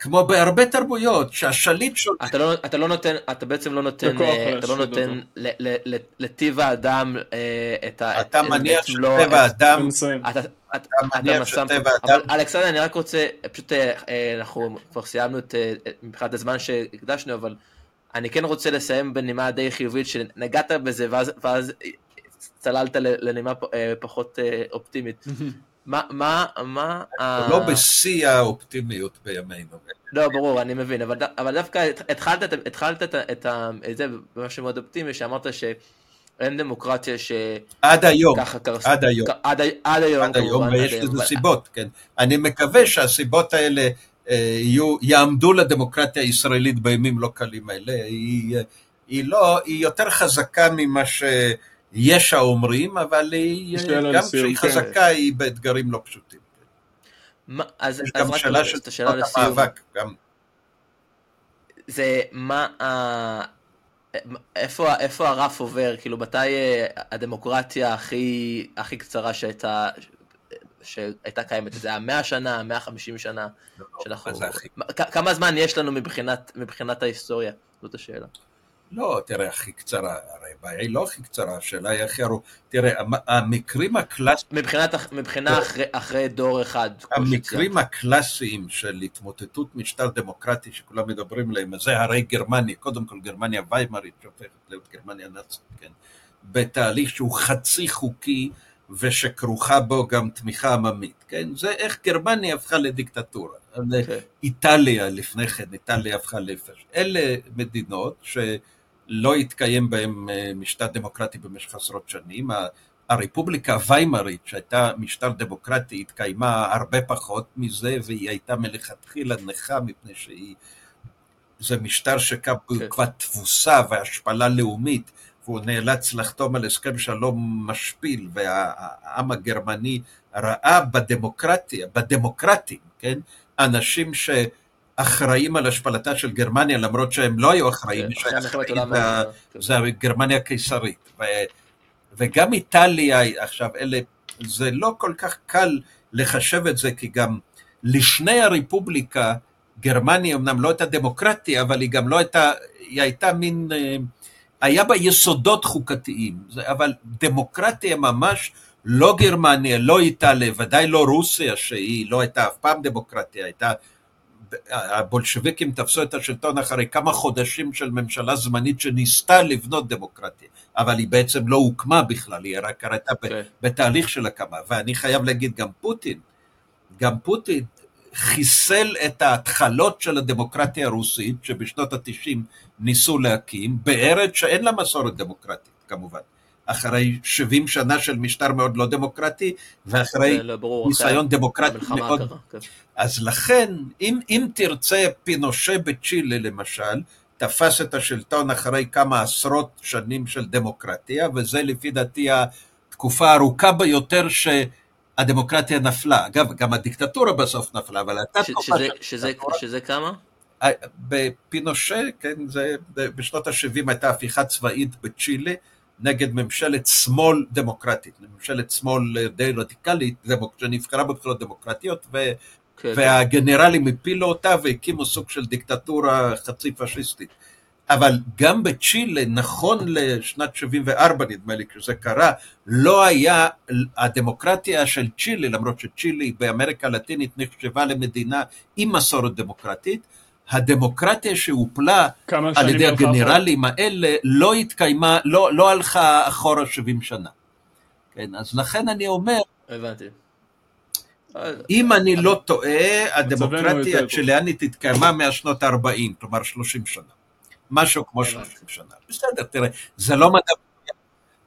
כמו בהרבה תרבויות, שהשליט שולט... אתה לא, אתה לא נותן, אתה בעצם לא נותן, אה, אתה לא נותן לטיב האדם אה, את ה... אתה מניח שטבע לא, האדם... אתה, אתה מניח שטבע האדם... אבל אלכסנדר, אני רק רוצה, פשוט אה, אנחנו כבר סיימנו את, מבחינת הזמן שהקדשנו, אבל אני כן רוצה לסיים בנימה די חיובית, שנגעת בזה ואז, ואז צללת לנימה פחות אופטימית. מה, מה, מה... לא בשיא האופטימיות בימינו. לא, ברור, אני מבין, אבל, אבל דווקא התחלת, התחלת את, את, את זה במשהו מאוד אופטימי, שאמרת שאין דמוקרטיה ש... עד היום, קרס... עד היום. עד, עד היום, עד היום, ויש לזה. סיבות, כן. אני מקווה שהסיבות האלה אה, יהיו, יעמדו לדמוקרטיה הישראלית בימים לא קלים האלה. היא, היא, לא, היא יותר חזקה ממה ש... יש האומרים, אבל היא, גם כשהיא כן. חזקה היא באתגרים לא פשוטים. מה, אז, יש אז גם שאלה של תקופת המאבק. גם... זה מה, איפה, איפה הרף עובר? כאילו, מתי אה, הדמוקרטיה הכי, הכי קצרה שהייתה, שהייתה קיימת? זה היה 100 שנה, 150 שנה? לא, לא שאנחנו... כמה זמן יש לנו מבחינת, מבחינת ההיסטוריה? זאת השאלה. לא, תראה, הכי קצרה, הרי הבעיה היא לא הכי קצרה, השאלה היא הכי ארוכה. תראה, המקרים הקלאסיים... מבחינת, מבחינה אחרי, אחרי דור אחד. המקרים הקלאסיים של התמוטטות משטר דמוקרטי שכולם מדברים עליהם, זה הרי גרמניה, קודם כל גרמניה ויימרית שהופכת להיות גרמניה נאצית, כן? בתהליך שהוא חצי חוקי ושכרוכה בו גם תמיכה עממית, כן? זה איך גרמניה הפכה לדיקטטורה. Okay. אוקיי. איטליה לפני כן, איטליה הפכה לפש. אלה מדינות ש... לא התקיים בהם אה, משטר דמוקרטי במשך עשרות שנים. הרפובליקה הוויימרית, שהייתה משטר דמוקרטי, התקיימה הרבה פחות מזה, והיא הייתה מלכתחילה נכה מפני שהיא... זה משטר שקם כן. בעקבות תבוסה והשפלה לאומית, והוא נאלץ לחתום על הסכם שלום משפיל, והעם הגרמני ראה בדמוקרטיה, בדמוקרטים, כן, אנשים ש... אחראים על השפלתה של גרמניה, למרות שהם לא היו אחראים, כן, זה גרמניה הקיסרית. וגם איטליה, עכשיו, אלה, זה לא כל כך קל לחשב את זה, כי גם לשני הרפובליקה גרמניה אמנם לא הייתה דמוקרטיה, אבל היא גם לא הייתה, היא הייתה מין, אה, היה בה יסודות חוקתיים, אבל דמוקרטיה ממש, לא גרמניה, לא איטליה, ודאי לא רוסיה, שהיא לא הייתה אף פעם דמוקרטיה, הייתה הבולשביקים תפסו את השלטון אחרי כמה חודשים של ממשלה זמנית שניסתה לבנות דמוקרטיה, אבל היא בעצם לא הוקמה בכלל, היא רק הייתה okay. כן. בתהליך של הקמה. ואני חייב להגיד, גם פוטין, גם פוטין חיסל את ההתחלות של הדמוקרטיה הרוסית, שבשנות התשעים ניסו להקים, בארץ שאין לה מסורת דמוקרטית, כמובן. אחרי 70 שנה של משטר מאוד לא דמוקרטי, ואחרי לא ברור, ניסיון דמוקרטי מאוד... קרה, כן. אז לכן, אם, אם תרצה, פינושה בצ'ילה למשל, תפס את השלטון אחרי כמה עשרות שנים של דמוקרטיה, וזה לפי דעתי התקופה הארוכה ביותר שהדמוקרטיה נפלה. אגב, גם הדיקטטורה בסוף נפלה, אבל הייתה תקופה... שזה, שזה, שזה כמה? בפינושה, כן, זה, בשנות ה-70 הייתה הפיכה צבאית בצ'ילה, נגד ממשלת שמאל דמוקרטית, ממשלת שמאל די רדיקלית, שנבחרה בבחירות דמוקרטיות, ו... כן. והגנרלים הפילו אותה והקימו סוג של דיקטטורה חצי פשיסטית. אבל גם בצ'ילה, נכון לשנת 74 נדמה לי, כשזה קרה, לא היה, הדמוקרטיה של צ'ילה, למרות שצ'ילה באמריקה הלטינית נחשבה למדינה עם מסורת דמוקרטית, הדמוקרטיה שהופלה על ידי הגנרלים האלה לא התקיימה, לא, לא הלכה אחורה 70 שנה. כן, אז לכן אני אומר, הבנתי. אם אני לא טועה, הדמוקרטיה הצ'יליאנית התקיימה מהשנות ה-40, כלומר 30 שנה. משהו כמו 30 שנה. בסדר, תראה, זה לא מדע...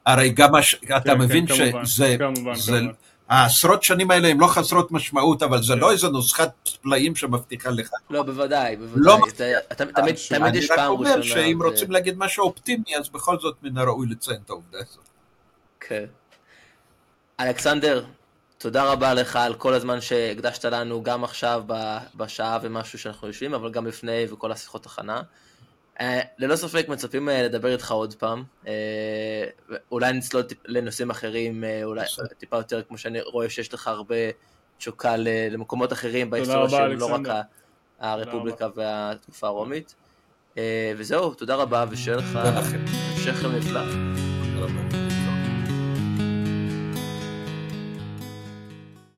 הרי גם, הש... אתה כן, מבין כן, שזה... העשרות שנים האלה הן לא חסרות משמעות, אבל זה לא איזו נוסחת פלאים שמבטיחה לך. לא, בוודאי, בוודאי. לא תמיד יש פעם ראשונה. אני רק אומר שאם רוצים להגיד משהו אופטימי, אז בכל זאת מן הראוי לציין את העובדה הזאת. כן. אלכסנדר, תודה רבה לך על כל הזמן שהקדשת לנו, גם עכשיו בשעה ומשהו שאנחנו יושבים, אבל גם לפני וכל השיחות הכנה. אה, ללא ספק מצפים אה, לדבר איתך עוד פעם, אה, אולי נצלול לנושאים אחרים, אולי טיפה יותר, כמו שאני רואה שיש לך הרבה תשוקה למקומות אחרים בהיסטוריה שהם לא רק הרפובליקה והתקופה הרומית. וזהו, תודה רבה, ושיהיה לך המשך נפלא.